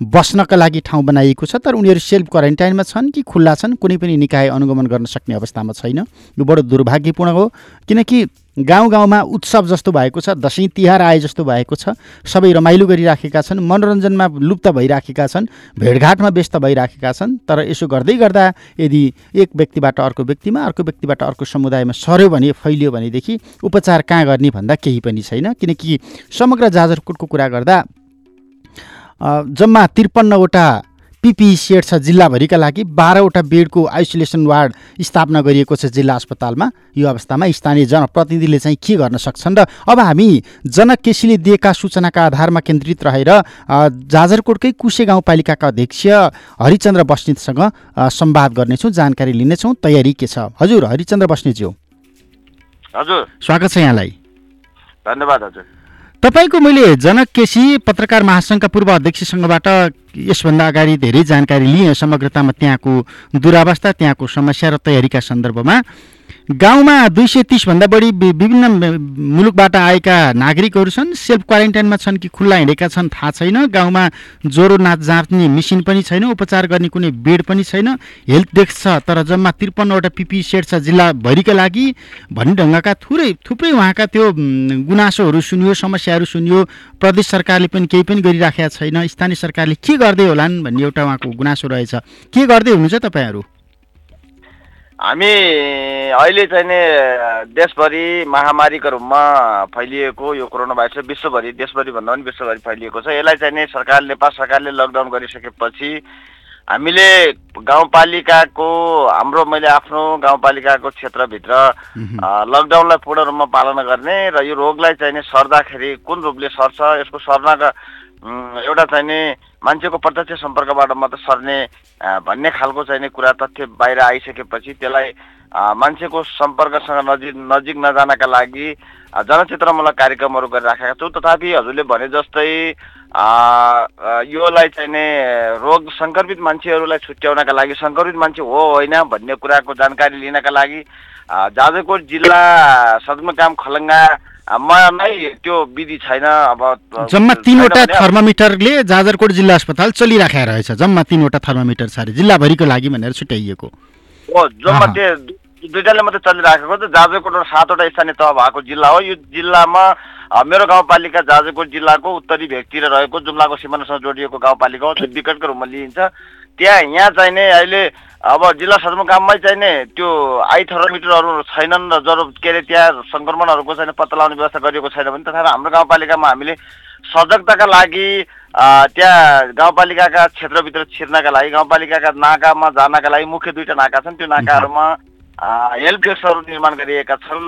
बस्नका लागि ठाउँ बनाइएको छ तर उनीहरू सेल्फ क्वारेन्टाइनमा छन् कि खुल्ला छन् कुनै पनि निकाय अनुगमन गर्न सक्ने अवस्थामा छैन। यो बडो दुर्भाग्यपूर्ण हो किनकि गाउँ गाउँमा उत्सव जस्तो भएको छ दसैँ तिहार आए जस्तो भएको छ सबै रमाइलो गरिराखेका छन् मनोरञ्जनमा लुप्त भइराखेका छन् भेटघाटमा व्यस्त भइराखेका छन् तर यसो गर्दै गर्दा यदि एक व्यक्तिबाट अर्को व्यक्तिमा अर्को व्यक्तिबाट अर्को समुदायमा सर्यो भने फैलियो भनेदेखि उपचार कहाँ गर्ने भन्दा केही पनि छैन। किनकि समग्र जाजरकोटको कुरा गर्दा जम्मा त्रिपन्नवटा पिपिई सेट छ जिल्लाभरिका लागि बाह्रवटा बेडको आइसोलेसन वार्ड स्थापना गरिएको छ जिल्ला अस्पतालमा। यो अवस्थामा स्थानीय जनप्रतिनिधिले चाहिँ के गर्न सक्छन् र अब हामी जनक केसीले दिएका सूचनाका आधारमा केन्द्रित रहेर जाजरकोटकै कुसे गाउँपालिकाका अध्यक्ष हरिचन्द्र बस्नेतसँग संवाद गर्नेछौँ जानकारी लिनेछौँ। तयारी के छ? हजुर हरिचन्द्र बस्नेतज्यू। हजुर। स्वागत छ यहाँलाई। धन्यवाद हजुर। तपाईँको मैले जनक केसी पत्रकार महासङ्घका पूर्व अध्यक्षसँगबाट यसभन्दा अगाडि धेरै जानकारी लिएँ। समग्रतामा त्यहाँको दुरावस्था त्यहाँको समस्या र तयारीका सन्दर्भमा गाउँमा दुई सय तिसभन्दा बढी विभिन्न मुलुकबाट आएका नागरिकहरू छन्। सेल्फ क्वारेन्टाइनमा छन् कि खुल्ला हिँडेका छन् थाहा छैन। गाउँमा ज्वरो नाच जाँच्ने मेसिन पनि छैन उपचार गर्ने कुनै बेड पनि छैन। हेल्थ डेस्क छ तर जम्मा त्रिपन्नवटा पिपी सेट छ जिल्लाभरिका लागि। भन्ने ढङ्गका थुरै थुप्रै उहाँका त्यो गुनासोहरू सुनियो समस्याहरू सुनियो। प्रदेश सरकारले पनि केही पनि गरिराखेका छैन। स्थानीय सरकारले के गर्दै होलान् भन्ने एउटा उहाँको गुनासो रहेछ। के गर्दै हुनुहुन्छ तपाईँहरू? हामी अहिले चाहिँ नि देशभरि महामारीको रूपमा फैलिएको यो कोरोना भाइरस विश्वभरि देशभरि भन्दा पनि विश्वभरि फैलिएको छ। यसलाई चाहिँ नि सरकार नेपाल सरकारले लकडाउन गरिसकेपछि हामीले गाउँपालिकाको हाम्रो मैले आफ्नो गाउँपालिकाको क्षेत्रभित्र लकडाउनलाई पूर्ण रूपमा पालना गर्ने र यो रोगलाई चाहिँ नि सर्दाखेरि कुन रूपले सर्छ यसको सर्नका एउटा चाहिँ नि मान्छेको प्रत्यक्ष सम्पर्कबाट मात्र सर्ने भन्ने खालको चाहिँ नि कुरा तथ्य बाहिर आइसकेपछि त्यसलाई मान्छेको सम्पर्कसँग नजिक नजिक नजानका लागि जनचेतनामूलक कार्यक्रमहरू गरिराखेका छौँ। तथापि हजुरले भने जस्तै योलाई चाहिँ नि रोग सङ्क्रमित मान्छेहरूलाई छुट्याउनका लागि सङ्क्रमित मान्छे हो होइन भन्ने कुराको जानकारी लिनका लागि जाजरकोट जिल्ला सदरमुकाम खलङ्गामा नै त्यो विधि छैन अब जम्मा तिनवटा थर्मोमिटरले जाजरकोट जिल्ला अस्पताल चलिराखेको रहेछ। जम्मा तिनवटा थर्मोमिटर सारे जिल्लाभरिको लागि भनेर छुट्याइएको। हो जम्मा। त्यो दु- दुईटाले मात्रै चलिराखेको त जाजरकोट सातवटा स्थानीय तह भएको जिल्ला हो। यो जिल्लामा मेरो गाउँपालिका जाजरकोट जिल्लाको उत्तरी भेगतिर रहेको जुम्लाको सिमानासँग जोडिएको गाउँपालिका हो। त्यो विकटको रूपमा लिइन्छ। त्यहाँ यहाँ चाहिँ नि अहिले अब जिल्ला सदरमुकाममै चाहिँ नि त्यो आई थर्मोमिटरहरू छैनन् र जरो के अरे त्यहाँ सङ्क्रमणहरूको चाहिँ पत्ता लगाउने व्यवस्था गरिएको छैन भने तथापि हाम्रो गाउँपालिकामा हामीले सजगताका लागि त्यहाँ गाउँपालिकाका क्षेत्रभित्र छिर्नका लागि गाउँपालिकाका नाकामा जानका लागि मुख्य दुईवटा नाका छन्। त्यो नाकाहरूमा हेल्प डेस्कहरू निर्माण गरिएका छन्।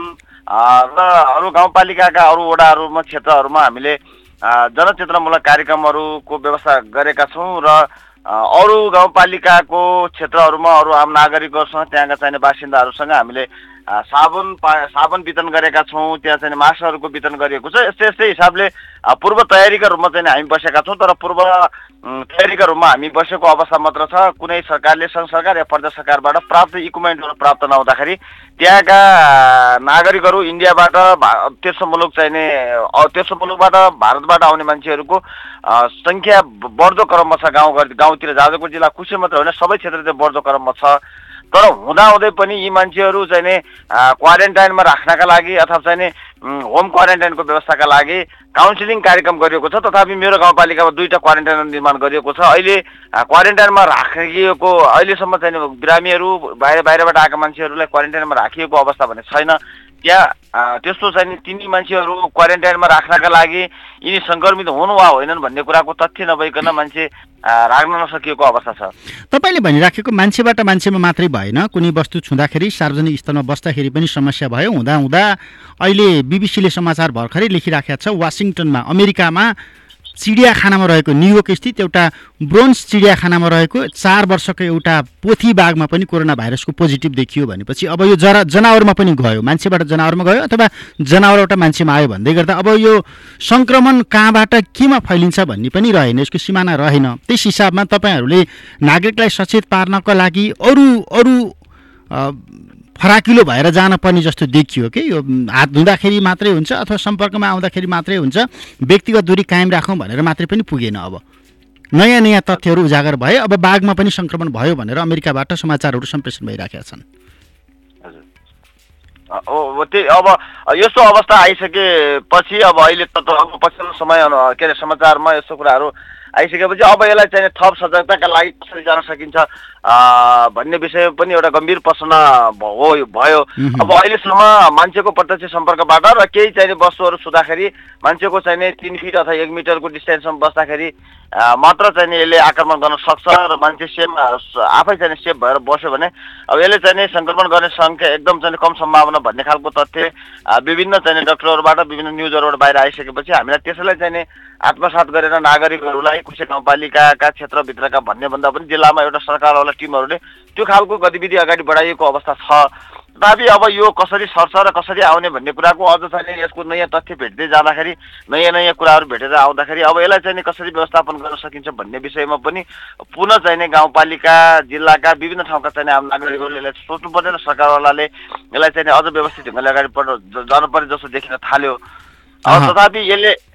र अरू गाउँपालिकाका अरू वडाहरूमा क्षेत्रहरूमा हामीले जनचेतनामूलक कार्यक्रमहरूको व्यवस्था गरेका छौँ र अरू गाउँपालिकाको क्षेत्रहरूमा अरू आम नागरिकहरूसँग त्यहाँका चाहिने बासिन्दाहरूसँग हामीले साबुन पा साबुन वितरण गरेका छौँ त्यहाँ चाहिँ मास्कहरूको वितरण गरिएको छ। यस्तै यस्तै हिसाबले पूर्व तयारीका रूपमा चाहिँ हामी बसेका छौँ तर पूर्व तयारीका रूपमा हामी बसेको अवस्था मात्र छ। कुनै सरकारले सङ्घ सरकार या प्रदेश सरकारबाट प्राप्त इक्विपमेन्टहरू प्राप्त नहुँदाखेरि त्यहाँका नागरिकहरू इन्डियाबाट तेस्रो मुलुक चाहिने तेस्रो मुलुकबाट भारतबाट आउने मान्छेहरूको सङ्ख्या बढ्दो क्रममा छ। गाउँ गाउँतिर जाजरकोट जिल्ला कुसे मात्र होइन सबै क्षेत्रतिर बढ्दो क्रममा छ। तर हुँदाहुँदै पनि यी मान्छेहरू चाहिँ नि क्वारेन्टाइनमा राख्नका लागि अथवा चाहिँ नि होम क्वारेन्टाइनको व्यवस्थाका लागि काउन्सिलिङ कार्यक्रम गरिएको छ तथापि मेरो गाउँपालिकामा दुईवटा क्वारेन्टाइन निर्माण गरिएको छ। अहिले क्वारेन्टाइनमा राखिएको अहिलेसम्म चाहिँ बिरामीहरू बाहिर बाहिरबाट आएका मान्छेहरूलाई क्वारेन्टाइनमा राखिएको अवस्था भने छैन। त्यहाँ त्यस्तो चाहिँ तिनी मान्छेहरू क्वारेन्टाइनमा राख्नका लागि यिनी सङ्क्रमित हुन् वा होइनन् भन्ने कुराको तथ्य नभइकन मान्छे राख्न नसकिएको अवस्था छ। तपाईँले भनिराखेको मान्छेबाट मान्छेमा मात्रै भएन। कुनै वस्तु छुँदाखेरि सार्वजनिक स्थलमा बस्दाखेरि पनि समस्या भयो। हुँदा हुँदा अहिले बिबिसीले समाचार भर्खरै लेखिराखेको छ। वासिङटनमा अमेरिकामा चिडियाखानामा रहेको न्युयोर्क स्थित एउटा ब्रोन्स चिडियाखानामा रहेको चार वर्षको एउटा पोथी बाघमा पनि कोरोना भाइरसको पोजिटिभ देखियो भनेपछि अब यो जरा जनावरमा पनि गयो। मान्छेबाट जनावरमा गयो अथवा जनावरबाट मान्छेमा आयो भन्दै गर्दा अब यो सङ्क्रमण कहाँबाट केमा फैलिन्छ भन्ने पनि रहेन यसको सिमाना रहेन। त्यस हिसाबमा तपाईँहरूले नागरिकलाई सचेत पार्नको लागि अरू अरू फराकिलो भएर जान पर्ने जस्तो देखियो कि यो हात धुँदाखेरि मात्रै हुन्छ अथवा सम्पर्कमा आउँदाखेरि मात्रै हुन्छ व्यक्तिगत दूरी कायम राखौँ भनेर मात्रै पनि पुगेन अब। नयाँ नयाँ तथ्यहरू उजागर भए अब बाघमा पनि सङ्क्रमण भयो भनेर अमेरिकाबाट समाचारहरू सम्प्रेषण भइराखेका छन्। त्यही अब यस्तो अवस्था आइसकेपछि अब अहिले त अब पछिल्लो समय के अरे समाचारमा यस्तो कुराहरू आइसकेपछि अब यसलाई चाहिँ थप सजगताका लागि कसरी जान सकिन्छ भन्ने विषय पनि एउटा गम्भीर प्रश्न हो भयो। अब अहिलेसम्म मान्छेको प्रत्यक्ष सम्पर्कबाट र केही चाहिने वस्तुहरू छुँदाखेरि मान्छेको चाहिने तिन फिट अथवा एक मिटरको डिस्टेन्समा बस्दाखेरि मात्र चाहिँ यसले आक्रमण गर्न सक्छ र मान्छे सेम आफै चाहिँ सेफ भएर बस्यो भने अब यसले चाहिँ सङ्क्रमण गर्ने सङ्ख्या एकदम चाहिँ कम सम्भावना भन्ने खालको तथ्य विभिन्न चाहिँ डक्टरहरूबाट विभिन्न न्युजहरूबाट बाहिर आइसकेपछि हामीलाई त्यसैलाई चाहिँ नि आत्मसात गरेर नागरिकहरूलाई कुनै गाउँपालिकाका क्षेत्रभित्रका भन्ने भन्दा पनि जिल्लामा एउटा सरकारवाला टिमहरूले त्यो खालको गतिविधि अगाडि बढाइएको अवस्था छ तथापि अब यो कसरी सर्छ र कसरी आउने भन्ने कुराको अझ चाहिँ नि यसको नयाँ तथ्य भेट्दै जाँदाखेरि नयाँ नयाँ कुराहरू भेटेर आउँदाखेरि अब यसलाई चाहिँ कसरी व्यवस्थापन गर्न सकिन्छ भन्ने विषयमा पनि पुनः चाहिँ नि गाउँपालिका जिल्लाका विभिन्न ठाउँका चाहिँ नि आम नागरिकहरूले यसलाई सोच्नुपर्ने र सरकारवालाले यसलाई चाहिँ अझ व्यवस्थित ढङ्गले अगाडि बढ जानुपर्ने जस्तो देखिन थाल्यो। तथापि यसले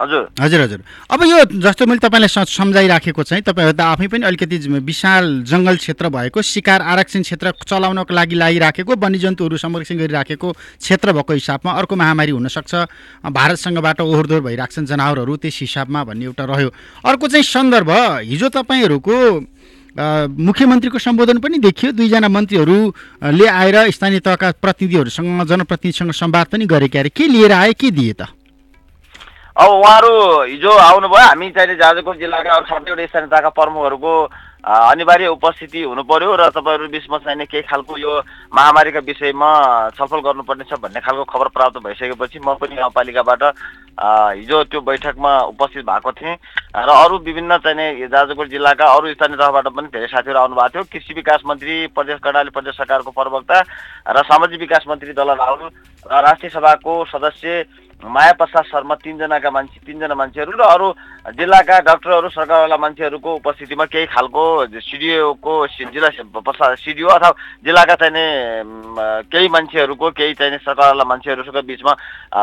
हजुर। हजुर हजुर। अब यो जस्तो मैले तपाईँलाई सम्झाइराखेको चाहिँ तपाईँहरू त आफै पनि अलिकति विशाल जङ्गल क्षेत्र भएको शिकार आरक्षण क्षेत्र चलाउनको लागि लागिराखेको वन्यजन्तुहरू संरक्षण गरिराखेको क्षेत्र भएको हिसाबमा अर्को महामारी हुनसक्छ। भारतसँगबाट ओहोरदोहोर भइरहेको छन् जनावरहरू त्यस हिसाबमा भन्ने एउटा रह्यो। अर्को चाहिँ सन्दर्भ हिजो तपाईँहरूको मुख्यमन्त्रीको सम्बोधन पनि देखियो। दुईजना मन्त्रीहरूले आएर स्थानीय तहका प्रतिनिधिहरूसँग जनप्रतिनिधिसँग संवाद पनि गरेका अरे। के लिएर आए के दिए त? अब उहाँहरू हिजो आउनुभयो हामी चाहिँ जाजरकोट जिल्लाका अरू सातवटा स्थानीय तहका प्रमुखहरूको अनिवार्य उपस्थिति हुनु पर्यो र तपाईँहरू बिचमा चाहिने केही खालको यो महामारीका विषयमा छलफल गर्नुपर्ने छ भन्ने खालको खबर प्राप्त भइसकेपछि म पनि गाउँपालिकाबाट हिजो त्यो बैठकमा उपस्थित भएको थिएँ। र अरू विभिन्न चाहिने जाजरकोट जिल्लाका अरू स्थानीय तहबाट पनि धेरै साथीहरू आउनुभएको थियो। कृषि विकास मन्त्री प्रदेश कर्णाली प्रदेश सरकारको प्रवक्ता र सामाजिक विकास मन्त्री दल राहुल र राष्ट्रिय सभाको सदस्य माया प्रसाद शर्मा तिनजनाका मान्छे तिनजना मान्छेहरू र अरू जिल्लाका डाक्टरहरू सरकारवाला मान्छेहरूको उपस्थितिमा केही खालको सिडिओको जिल्ला प्रसाद सिडिओ अथवा जिल्लाका चाहिने केही मान्छेहरूको केही चाहिने सरकारवाला मान्छेहरूसँग बिचमा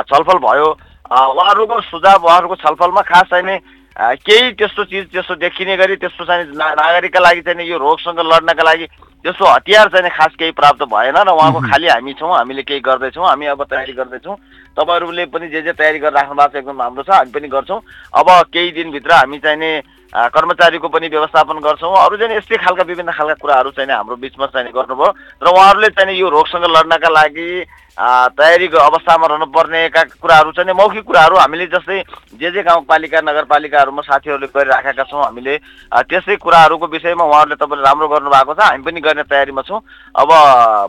छलफल भयो। उहाँहरूको सुझाव उहाँहरूको छलफलमा खास चाहिने केही त्यस्तो चिज त्यस्तो देखिने गरी त्यस्तो चाहिँ नागरिकका लागि चाहिँ यो रोगसँग लड्नका लागि त्यस्तो हतियार चाहिँ खास केही प्राप्त भएन र उहाँको खालि हामी छौँ हामीले केही गर्दैछौँ हामी अब तयारी गर्दैछौँ। तपाईँहरूले पनि जे जे तयारी गरेर राख्नु भएको छ एकदम राम्रो छ हामी पनि गर्छौँ। अब केही दिनभित्र हामी चाहिने कर्मचारीको पनि व्यवस्थापन गर्छौँ। अरू चाहिँ यस्तै खालका विभिन्न खालका कुराहरू चाहिँ हाम्रो बिचमा चाहिँ गर्नुभयो। र उहाँहरूले चाहिँ यो रोगसँग लड्नका लागि तयारीको अवस्थामा रहनुपर्नेका कुराहरू चाहिँ मौखिक कुराहरू हामीले जस्तै जे जे गाउँपालिका नगरपालिकाहरूमा साथीहरूले गरिराखेका छौँ हामीले त्यस्तै कुराहरूको विषयमा उहाँहरूले तपाईँले राम्रो गर्नुभएको छ। हामी पनि गर्ने तयारीमा छौँ। अब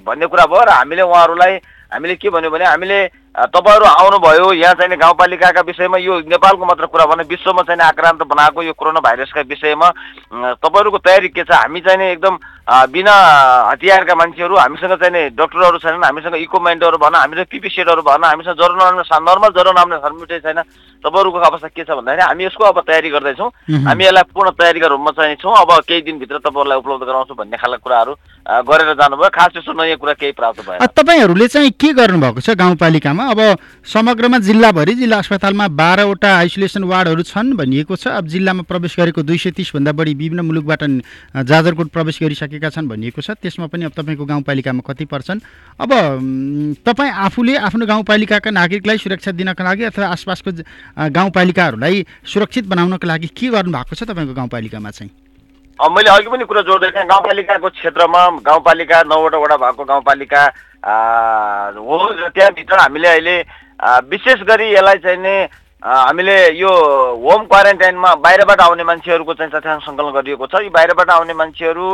भन्ने कुरा भयो र हामीले उहाँहरूलाई हामीले के भन्यो भने हामीले तपाईँहरू आउनुभयो यहाँ चाहिँ गाउँपालिकाका विषयमा यो नेपालको मात्र कुरा भने विश्वमा चाहिँ आक्रान्त बनाएको यो कोरोना भाइरसका विषयमा तपाईँहरूको तयारी के छ? हामी चाहिँ एकदम बिना हतियारका मान्छेहरू हामीसँग चाहिँ डक्टरहरू छैनन् हामीसँग इक्विपमेन्टहरू भन हामीसँग पिपी सेटहरू भन हामीसँग ज्वरो नर्मल नर्मल ज्वरो नाम्ने थर्मिटर छैन। तपाईँहरूको अवस्था के छ भन्दाखेरि हामी यसको अब तयारी गर्दैछौँ। हामी यसलाई पूर्ण तयारीका रूपमा चाहिँ छौँ। अब केही दिनभित्र तपाईँहरूलाई उपलब्ध गराउँछु भन्ने खालको कुराहरू गरेर जानुभयो। खास त्यस्तो नयाँ कुरा केही प्राप्त अ, तपाईँहरूले चाहिँ के गर्नुभएको छ गाउँपालिकामा? अब समग्रमा जिल्लाभरि जिल्ला अस्पतालमा बाह्रवटा आइसोलेसन वार्डहरू छन् भनिएको छ। अब जिल्लामा प्रवेश गरेको दुई सय तिसभन्दा बढी विभिन्न मुलुकबाट जाजरकोट प्रवेश गरिसकेका छन् भनिएको छ। त्यसमा पनि अब तपाईँको गाउँपालिकामा कति पर्छन्? अब तपाईँ आफूले आफ्नो गाउँपालिकाका नागरिकलाई सुरक्षा दिनका लागि अथवा आसपासको गाउँपालिकाहरूलाई सुरक्षित बनाउनको लागि के गर्नुभएको छ तपाईँको गाउँपालिकामा चाहिँ? मैले अघि पनि कुरा जोड्दै थिएँ। गाउँपालिकाको क्षेत्रमा गाउँपालिका नौवटा वडा भएको गाउँपालिका हो र त्यहाँभित्र हामीले अहिले विशेष गरी यसलाई चाहिँ नि हामीले यो होम क्वारेन्टाइनमा बाहिरबाट आउने मान्छेहरूको चाहिँ तथ्याङ्क सङ्कलन गरिएको छ। यी बाहिरबाट आउने मान्छेहरू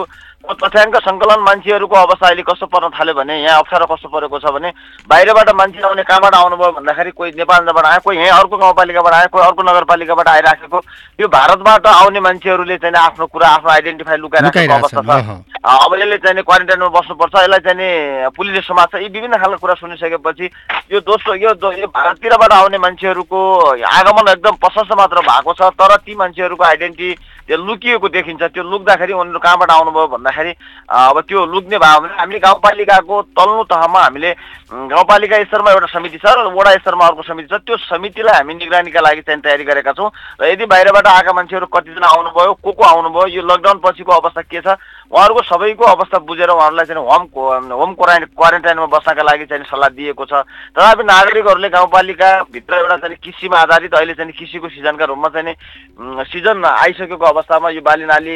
तथ्याङ्क सङ्कलन मान्छेहरूको अवस्था अहिले कस्तो पर्न थाल्यो भने यहाँ अप्ठ्यारो कस्तो परेको छ भने बाहिरबाट मान्छे आउने कहाँबाट आउनुभयो भन्दाखेरि कोही नेपालबाट आयो कोही यहीँ अर्को गाउँपालिकाबाट आयो कोही अर्को नगरपालिकाबाट आइराखेको। यो भारतबाट आउने मान्छेहरूले चाहिँ आफ्नो कुरा आफ्नो आइडेन्टिफाई लुकाइराखेको अवस्था छ। अब यसले चाहिँ क्वारेन्टाइनमा बस्नुपर्छ यसलाई चाहिँ पुलिसले समात्छ। यी विभिन्न खालको कुरा सुनिसकेपछि यो दोस्रो यो भारततिरबाट आउने मान्छेहरूको आगमन एकदम प्रशस्त मात्र भएको छ तर ती मान्छेहरूको आइडेन्टिटी त्यो लुकिएको देखिन्छ त्यो लुक्दाखेरि उनीहरू कहाँबाट आउनुभयो भन्दाखेरि अब त्यो लुक्ने भयो भने हामीले गाउँपालिकाको तल्लो तहमा हामीले गाउँपालिका स्तरमा एउटा समिति छ र वडा स्तरमा अर्को समिति छ। त्यो समितिलाई हामी निगरानीका लागि चाहिँ तयारी गरेका छौँ। र यदि बाहिरबाट आएका मान्छेहरू कतिजना आउनुभयो को को आउनुभयो यो लकडाउन पछिको अवस्था के छ उहाँहरूको सबैको अवस्था बुझेर उहाँहरूलाई चाहिँ होम होम क्वारेन्ट क्वारेन्टाइनमा बस्नका लागि चाहिँ सल्लाह दिएको छ। तथापि नागरिकहरूले गाउँपालिकाभित्र एउटा चाहिँ कृषिमा आधारित अहिले चाहिँ कृषिको सिजनका रूपमा चाहिँ सिजन आइसकेको अवस्थामा यो बाली नाली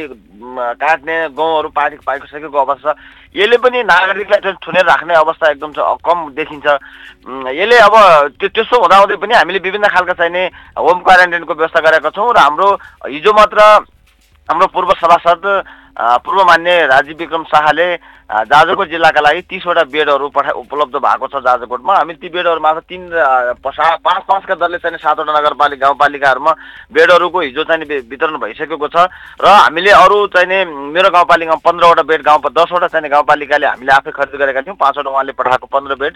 काट्ने गहुँहरू पाकि पाकिसकेको अवस्था छ। यसले पनि नागरिकलाई थुनेर राख्ने अवस्था एकदम छ- कम देखिन्छ। यसले अब त्यो त्यस्तो हुँदाहुँदै पनि हामीले विभिन्न खालका चाहिने होम क्वारेन्टाइनको व्यवस्था गरेका छौँ र हाम्रो हिजो मात्र हाम्रो पूर्व सभासद पूर्व मान्य राजीव विक्रम शाहले जाजरकोट जिल्लाका लागि तिसवटा बेडहरू पठा उपलब्ध भएको छ जाजरकोटमा। हामी ती बेडहरूमा तिन सा- पाँच पाँचका दरले चाहिँ सातवटा नगरपालिका गाउँपालिकाहरूमा बेडहरूको हिजो चाहिँ वितरण भइसकेको छ। र हामीले अरू चाहिँ नि मेरो गाउँपालिकामा पन्ध्रवटा बेड गाउँ दसवटा चाहिँ गाउँपालिकाले हामीले आफै खरिद गरेका थियौँ। पाँचवटा उहाँले पठाएको पन्ध्र बेड।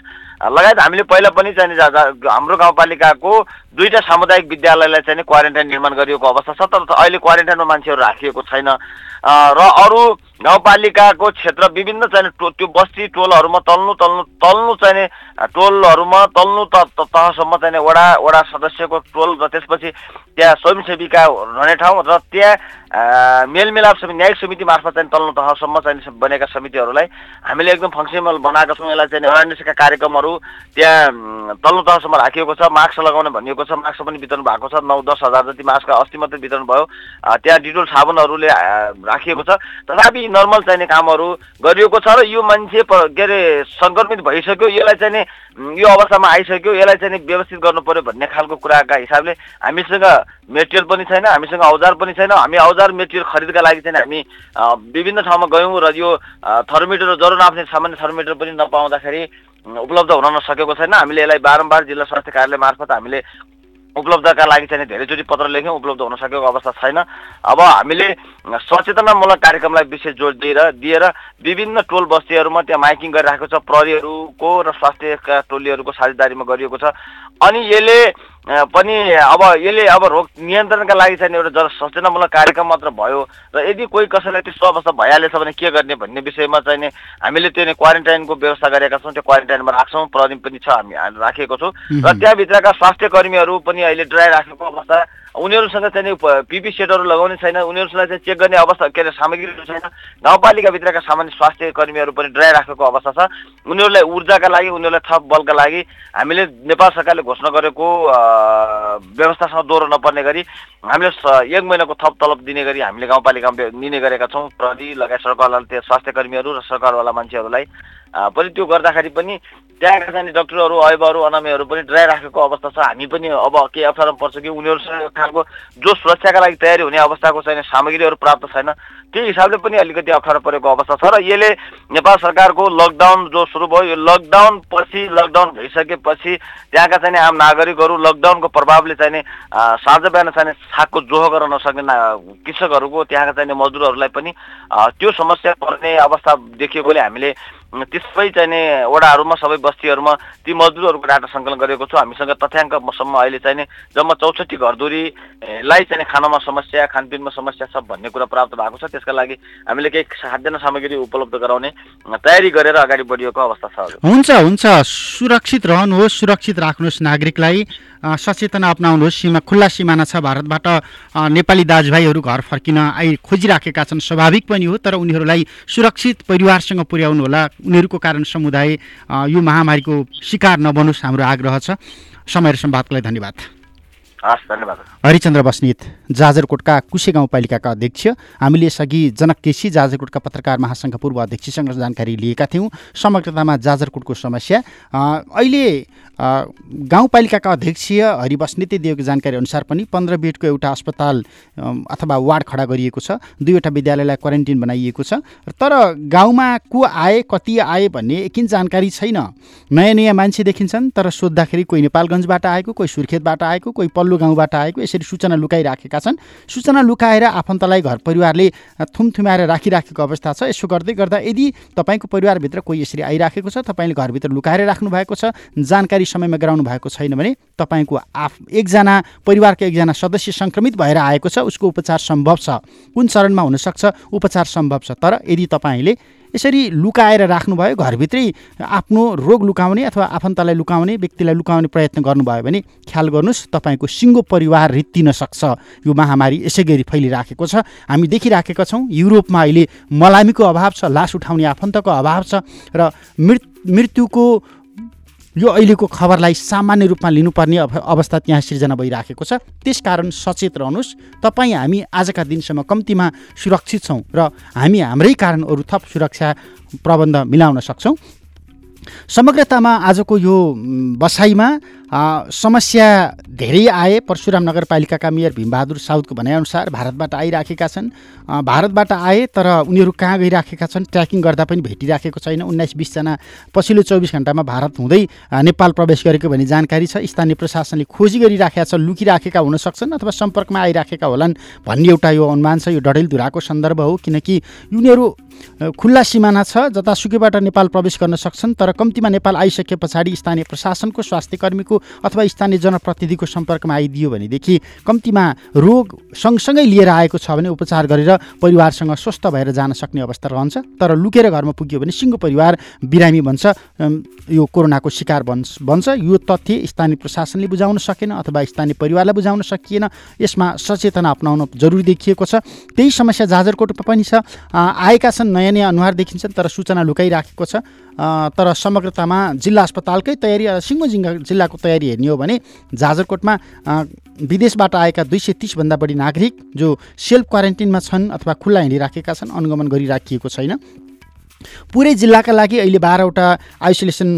लगायत हामीले पहिला पनि चाहिँ हाम्रो गाउँपालिकाको दुईवटा सामुदायिक विद्यालयलाई चाहिँ क्वारेन्टाइन निर्माण गरिएको अवस्था छ तर अहिले क्वारेन्टाइनमा मान्छेहरू राखिएको छैन। र अरू गाउँपालिकाको क्षेत्र विभिन्न चाहिँ टो त्यो बस्ती टोलहरूमा तल्नु तल्नु तल्नु चाहिँ नि अ, टोलहरूमा तल्नु त तहसम्म चाहिँ नि वडा वडा सदस्यको टोल र त्यसपछि त्यहाँ स्वयंसेविका रहने ठाउँ र त्यहाँ मेलमिलाप समिति न्यायिक समिति मार्फत चाहिँ तल्लो तहसम्म चाहिँ बनेका समितिहरूलाई हामीले एकदम फङ्सनल बनाएका छौँ। यसलाई चाहिँ अवेरनेसका कार्यक्रमहरू त्यहाँ तल्लो तहसम्म राखिएको छ। मास्क लगाउने भनिएको छ। मास्क पनि वितरण भएको छ। नौ दस हजार जति मास्क अस्ति मात्रै वितरण भयो। त्यहाँ डिटोल साबुनहरूले राखिएको छ। तथापि नर्मल चाहिने कामहरू गरिएको छ र यो मान्छे के अरे सङ्क्रमित भइसक्यो। यसलाई चाहिँ यो अवस्थामा आइसक्यो। यसलाई चाहिँ व्यवस्थित गर्नु पर्यो भन्ने खालको कुराका हिसाबले हामीसँग मेटेरियल पनि छैन। हामीसँग औजार पनि छैन। हामी औजार मेटेरियल खरिदका लागि चाहिँ हामी विभिन्न ठाउँमा गयौँ र यो थर्मोमिटर ज्वरो नाप्ने सामान्य थर्मोमिटर पनि नपाउँदाखेरि उपलब्ध हुन नसकेको छैन। हामीले यसलाई बारम्बार जिल्ला स्वास्थ्य कार्यालय मार्फत हामीले उपलब्धका लागि चाहिँ धेरैचोटि पत्र लेख्यौँ उपलब्ध हुन सकेको अवस्था छैन। अब हामीले सचेतनामूलक कार्यक्रमलाई विशेष जोड दिएर दिएर विभिन्न टोल बस्तीहरूमा त्यहाँ माइकिङ गरिरहेको छ। प्रहरीहरूको र स्वास्थ्यका टोलीहरूको साझेदारीमा गरिएको छ। अनि यसले पनि अब यसले अब रोग नियन्त्रणका लागि चाहिँ एउटा जन सचेतनामूलक कार्यक्रम मात्र भयो र यदि कोही कसैलाई त्यस्तो अवस्था भइहालेछ भने के गर्ने भन्ने विषयमा चाहिँ हामीले त्यो नै क्वारेन्टाइनको व्यवस्था गरेका छौँ त्यो क्वारेन्टाइनमा राख्छौँ प्रहरी पनि छ हामी राखेको छौँ। र त्यहाँभित्रका स्वास्थ्य कर्मीहरू पनि अहिले ड्राई राखेको अवस्था उनीहरूसँग चाहिँ पिपी सेटहरू लगाउने छैन उनीहरूसँग चाहिँ चेक गर्ने अवस्था के अरे सामग्रीहरू छैन। गाउँपालिकाभित्रका सामान्य स्वास्थ्य कर्मीहरू पनि डराइ राखेको अवस्था छ। उनीहरूलाई ऊर्जाका लागि उनीहरूलाई थप बलका लागि हामीले नेपाल सरकारले घोषणा गरेको व्यवस्थासँग दोहोरो नपर्ने गरी हामीले एक महिनाको थप तलब दिने गरी हामीले गाउँपालिकामा दिने गरेका छौँ। प्रहरी लगायत सरकारवाला स्वास्थ्य कर्मीहरू र सरकारवाला मान्छेहरूलाई पनि त्यो गर्दाखेरि पनि त्यहाँका चाहिँ डक्टरहरू अयबहरू अनामीहरू पनि डराइराखेको अवस्था छ। हामी पनि अब के अप्ठ्यारो पर्छ कि उनीहरूसँग खालको जो सुरक्षाका लागि तयारी हुने अवस्थाको चाहिँ सामग्रीहरू प्राप्त छैन त्यही हिसाबले पनि अलिकति अप्ठ्यारो परेको अवस्था छ। र यसले नेपाल सरकारको लकडाउन जो सुरु भयो यो लकडाउन पछि लकडाउन भइसकेपछि त्यहाँका चाहिँ आम नागरिकहरू लकडाउनको प्रभावले चाहिँ साँझ बिहान चाहिँ सागको जोहो गर्न नसक्ने कृषकहरूको त्यहाँका चाहिँ मजदुरहरूलाई पनि त्यो समस्या पर्ने अवस्था देखिएकोले हामीले त्यसै चाहिने वडाहरूमा सबै बस्तीहरूमा ती मजदुरहरूको डाटा सङ्कलन गरेको छु। हामीसँग तथ्याङ्कसम्म अहिले चाहिने जम्मा चौसठी घरधुरीलाई चाहिँ खानामा समस्या खानपिनमा समस्या छ भन्ने कुरा प्राप्त भएको छ। त्यसका लागि हामीले केही खाद्यान्न सामग्री उपलब्ध गराउने तयारी गरेर अगाडि बढिएको अवस्था छ हुन्छ हुन्छ। सुरक्षित रहनुहोस् सुरक्षित राख्नुहोस् नागरिकलाई। सचेतना अप्नाउनुहोस्। सीमा खुल्ला सिमाना छ भारतबाट। नेपाली दाजुभाइहरू घर फर्किन आइ खोजिराखेका छन्। स्वाभाविक पनि हो तर उनीहरूलाई सुरक्षित परिवारसँग पुर्याउनु होला। उनीहरूको कारण समुदाय यो महामारीको शिकार नबनोस् हाम्रो आग्रह छ। समय र सम्वादको लागि धन्यवाद। धन्यवाद। हरिचन्द्र बस्नेत जाजरकोटका कुसे गाउँपालिकाका अध्यक्ष। हामीले यसअघि जनक केसी जाजरकोटका पत्रकार महासङ्घ पूर्व अध्यक्षसँग जानकारी लिएका थियौँ। समग्रतामा जाजरकोटको समस्या। अहिले गाउँपालिकाका अध्यक्ष हरि बस्नेतले दिएको जानकारी अनुसार पनि पन्ध्र बेडको एउटा अस्पताल अथवा वार्ड खडा गरिएको छ। दुईवटा विद्यालयलाई क्वारेन्टिन बनाइएको छ। तर गाउँमा को आए कति आए भन्ने एकिन जानकारी छैन। नयाँ नयाँ मान्छे देखिन्छन् तर सोद्धाखेरि कोही नेपालगञ्जबाट आएको कोही सुर्खेतबाट आएको कोही पल्लो गाउँबाट आएको यसरी सूचना लुकाइराखेका छन्। सूचना लुकाएर आफन्तलाई घर परिवारले थुमथुमाएर राखिराखेको अवस्था छ। यसो गर्दै गर्दा यदि तपाईँको परिवारभित्र कोही यसरी आइराखेको छ तपाईँले घरभित्र लुकाएर राख्नु भएको छ जानकारी समयमा गराउनु भएको छैन भने तपाईँको आफ एकजना परिवारको एकजना सदस्य सङ्क्रमित भएर आएको छ उसको उपचार सम्भव छ। कुन चरणमा हुनसक्छ? उपचार सम्भव छ। तर यदि तपाईँले यसरी लुकाएर राख्नुभयो घरभित्रै आफ्नो रोग लुकाउने अथवा आफन्तलाई लुकाउने व्यक्तिलाई लुकाउने प्रयत्न गर्नुभयो भने ख्याल गर्नुहोस् तपाईँको सिङ्गो परिवार रित्तिन सक्छ। यो महामारी यसै गरी फैलिराखेको छ। हामी देखिराखेका छौँ युरोपमा अहिले मलामीको अभाव छ लास उठाउने आफन्तको अभाव छ र मृत्युको यो अहिलेको खबरलाई सामान्य रूपमा लिनुपर्ने अवस्था त्यहाँ सिर्जना भइराखेको छ। त्यसकारण सचेत रहनुहोस्। तपाईँ हामी आजका दिनसम्म कम्तीमा सुरक्षित छौँ र हामी हाम्रै कारण अरू थप सुरक्षा प्रबन्ध मिलाउन सक्छौँ। समग्रतामा आजको यो बसाइमा समस्या धेरै आए। परशुराम नगरपालिकाका मेयर भीमबहादुर साउदको भनाइअनुसार भारतबाट आइराखेका छन्। भारतबाट आए तर उनीहरू कहाँ गइराखेका छन्? ट्र्याकिङ गर्दा पनि भेटिराखेको छैन। उन्नाइस बिसजना पछिल्लो चौबिस घन्टामा भारत हुँदै नेपाल प्रवेश गरेको भन्ने जानकारी छ। स्थानीय प्रशासनले खोजी गरिराखेका छ लुकिराखेका हुन सक्छन् अथवा सम्पर्कमा आइराखेका होलान् भन्ने एउटा यो अनुमान छ। यो डडेलधुराको सन्दर्भ हो किनकि उनीहरू खुल्ला सिमाना छ जतासुकैबाट नेपाल प्रवेश गर्न सक्छन् तर कम्तीमा नेपाल आइसके पछाडि स्थानीय प्रशासनको स्वास्थ्य कर्मीको अथवा स्थानीय जनप्रतिनिधिको सम्पर्कमा आइदियो भनेदेखि कम्तीमा रोग सँगसँगै लिएर आएको छ भने उपचार गरेर परिवारसँग स्वस्थ भएर जान सक्ने अवस्था रहन्छ। तर लुकेर घरमा पुग्यो भने सिङ्गो परिवार बिरामी भन्छ। यो कोरोनाको शिकार बन्छ। भन्छ यो तथ्य स्थानीय प्रशासनले बुझाउन सकेन अथवा स्थानीय परिवारलाई बुझाउन सकिएन। यसमा सचेतना अप्नाउन जरुरी देखिएको छ। त्यही समस्या जाजरकोटमा पनि छ। आएका छन् नयाँ नयाँ अनुहार देखिन्छन् तर सूचना लुकाइराखेको छ। तर समग्रतामा जिल्ला अस्पतालकै तयारी सिङ्गो जिल्लाको तयारी हेर्ने हो भने जाजरकोटमा विदेशबाट आएका दुई सय तिसभन्दा बढी नागरिक जो सेल्फ क्वारेन्टिनमा छन् अथवा खुल्ला हिँडिराखेका छन् अनुगमन गरिराखिएको छैन। पुरै जिल्लाका लागि अहिले बाह्रवटा आइसोलेसन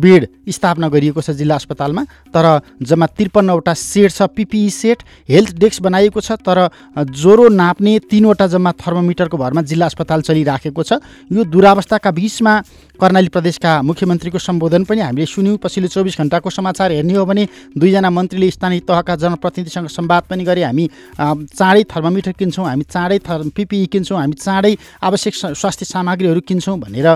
बेड स्थापना गरिएको छ जिल्ला अस्पतालमा तर जम्मा त्रिपन्नवटा सेट छ पिपिई सेट हेल्थ डेस्क बनाइएको छ तर ज्वरो नाप्ने तिनवटा जम्मा थर्मोमिटरको भरमा जिल्ला अस्पताल चलिराखेको छ। यो दुरावस्थाका बिचमा कर्णाली प्रदेशका मुख्यमन्त्रीको सम्बोधन पनि हामीले सुन्यौँ। पछिल्लो चौबिस घन्टाको समाचार हेर्ने हो भने दुईजना मन्त्रीले स्थानीय तहका जनप्रतिनिधिसँग संवाद पनि गरे। हामी चाँडै थर्मोमिटर किन्छौँ हामी चाँडै थर् पिपिई किन्छौँ हामी चाँडै आवश्यक स्वास्थ्य सामग्रीहरू किन्छौँ। भनेर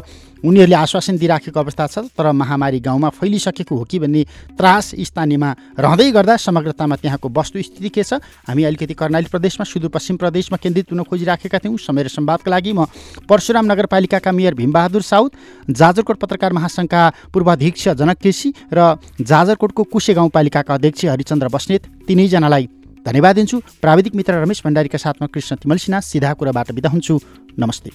उनीहरूले आश्वासन दिइराखेको अवस्था छ तर महामारी गाउँमा फैलिसकेको हो कि भन्ने त्रास स्थानीयमा रहँदै गर्दा समग्रतामा त्यहाँको वस्तुस्थिति के छ हामी अलिकति कर्णाली प्रदेशमा सुदूरपश्चिम प्रदेशमा केन्द्रित हुन खोजिराखेका थियौँ। समय र संवादका लागि म परशुराम नगरपालिकाका मेयर भीमबहादुर साउद जाजरकोट पत्रकार महासङ्घका पूर्वाध्यक्ष जनक केसी र जाजरकोटको कुसे गाउँपालिकाका अध्यक्ष हरिचन्द्र बस्नेत तिनैजनालाई धन्यवाद दिन्छु। प्राविधिक मित्र रमेश भण्डारीका साथमा कृष्ण तिमल सिन्हा सिधा कुराबाट बिदा हुन्छु। नमस्ते।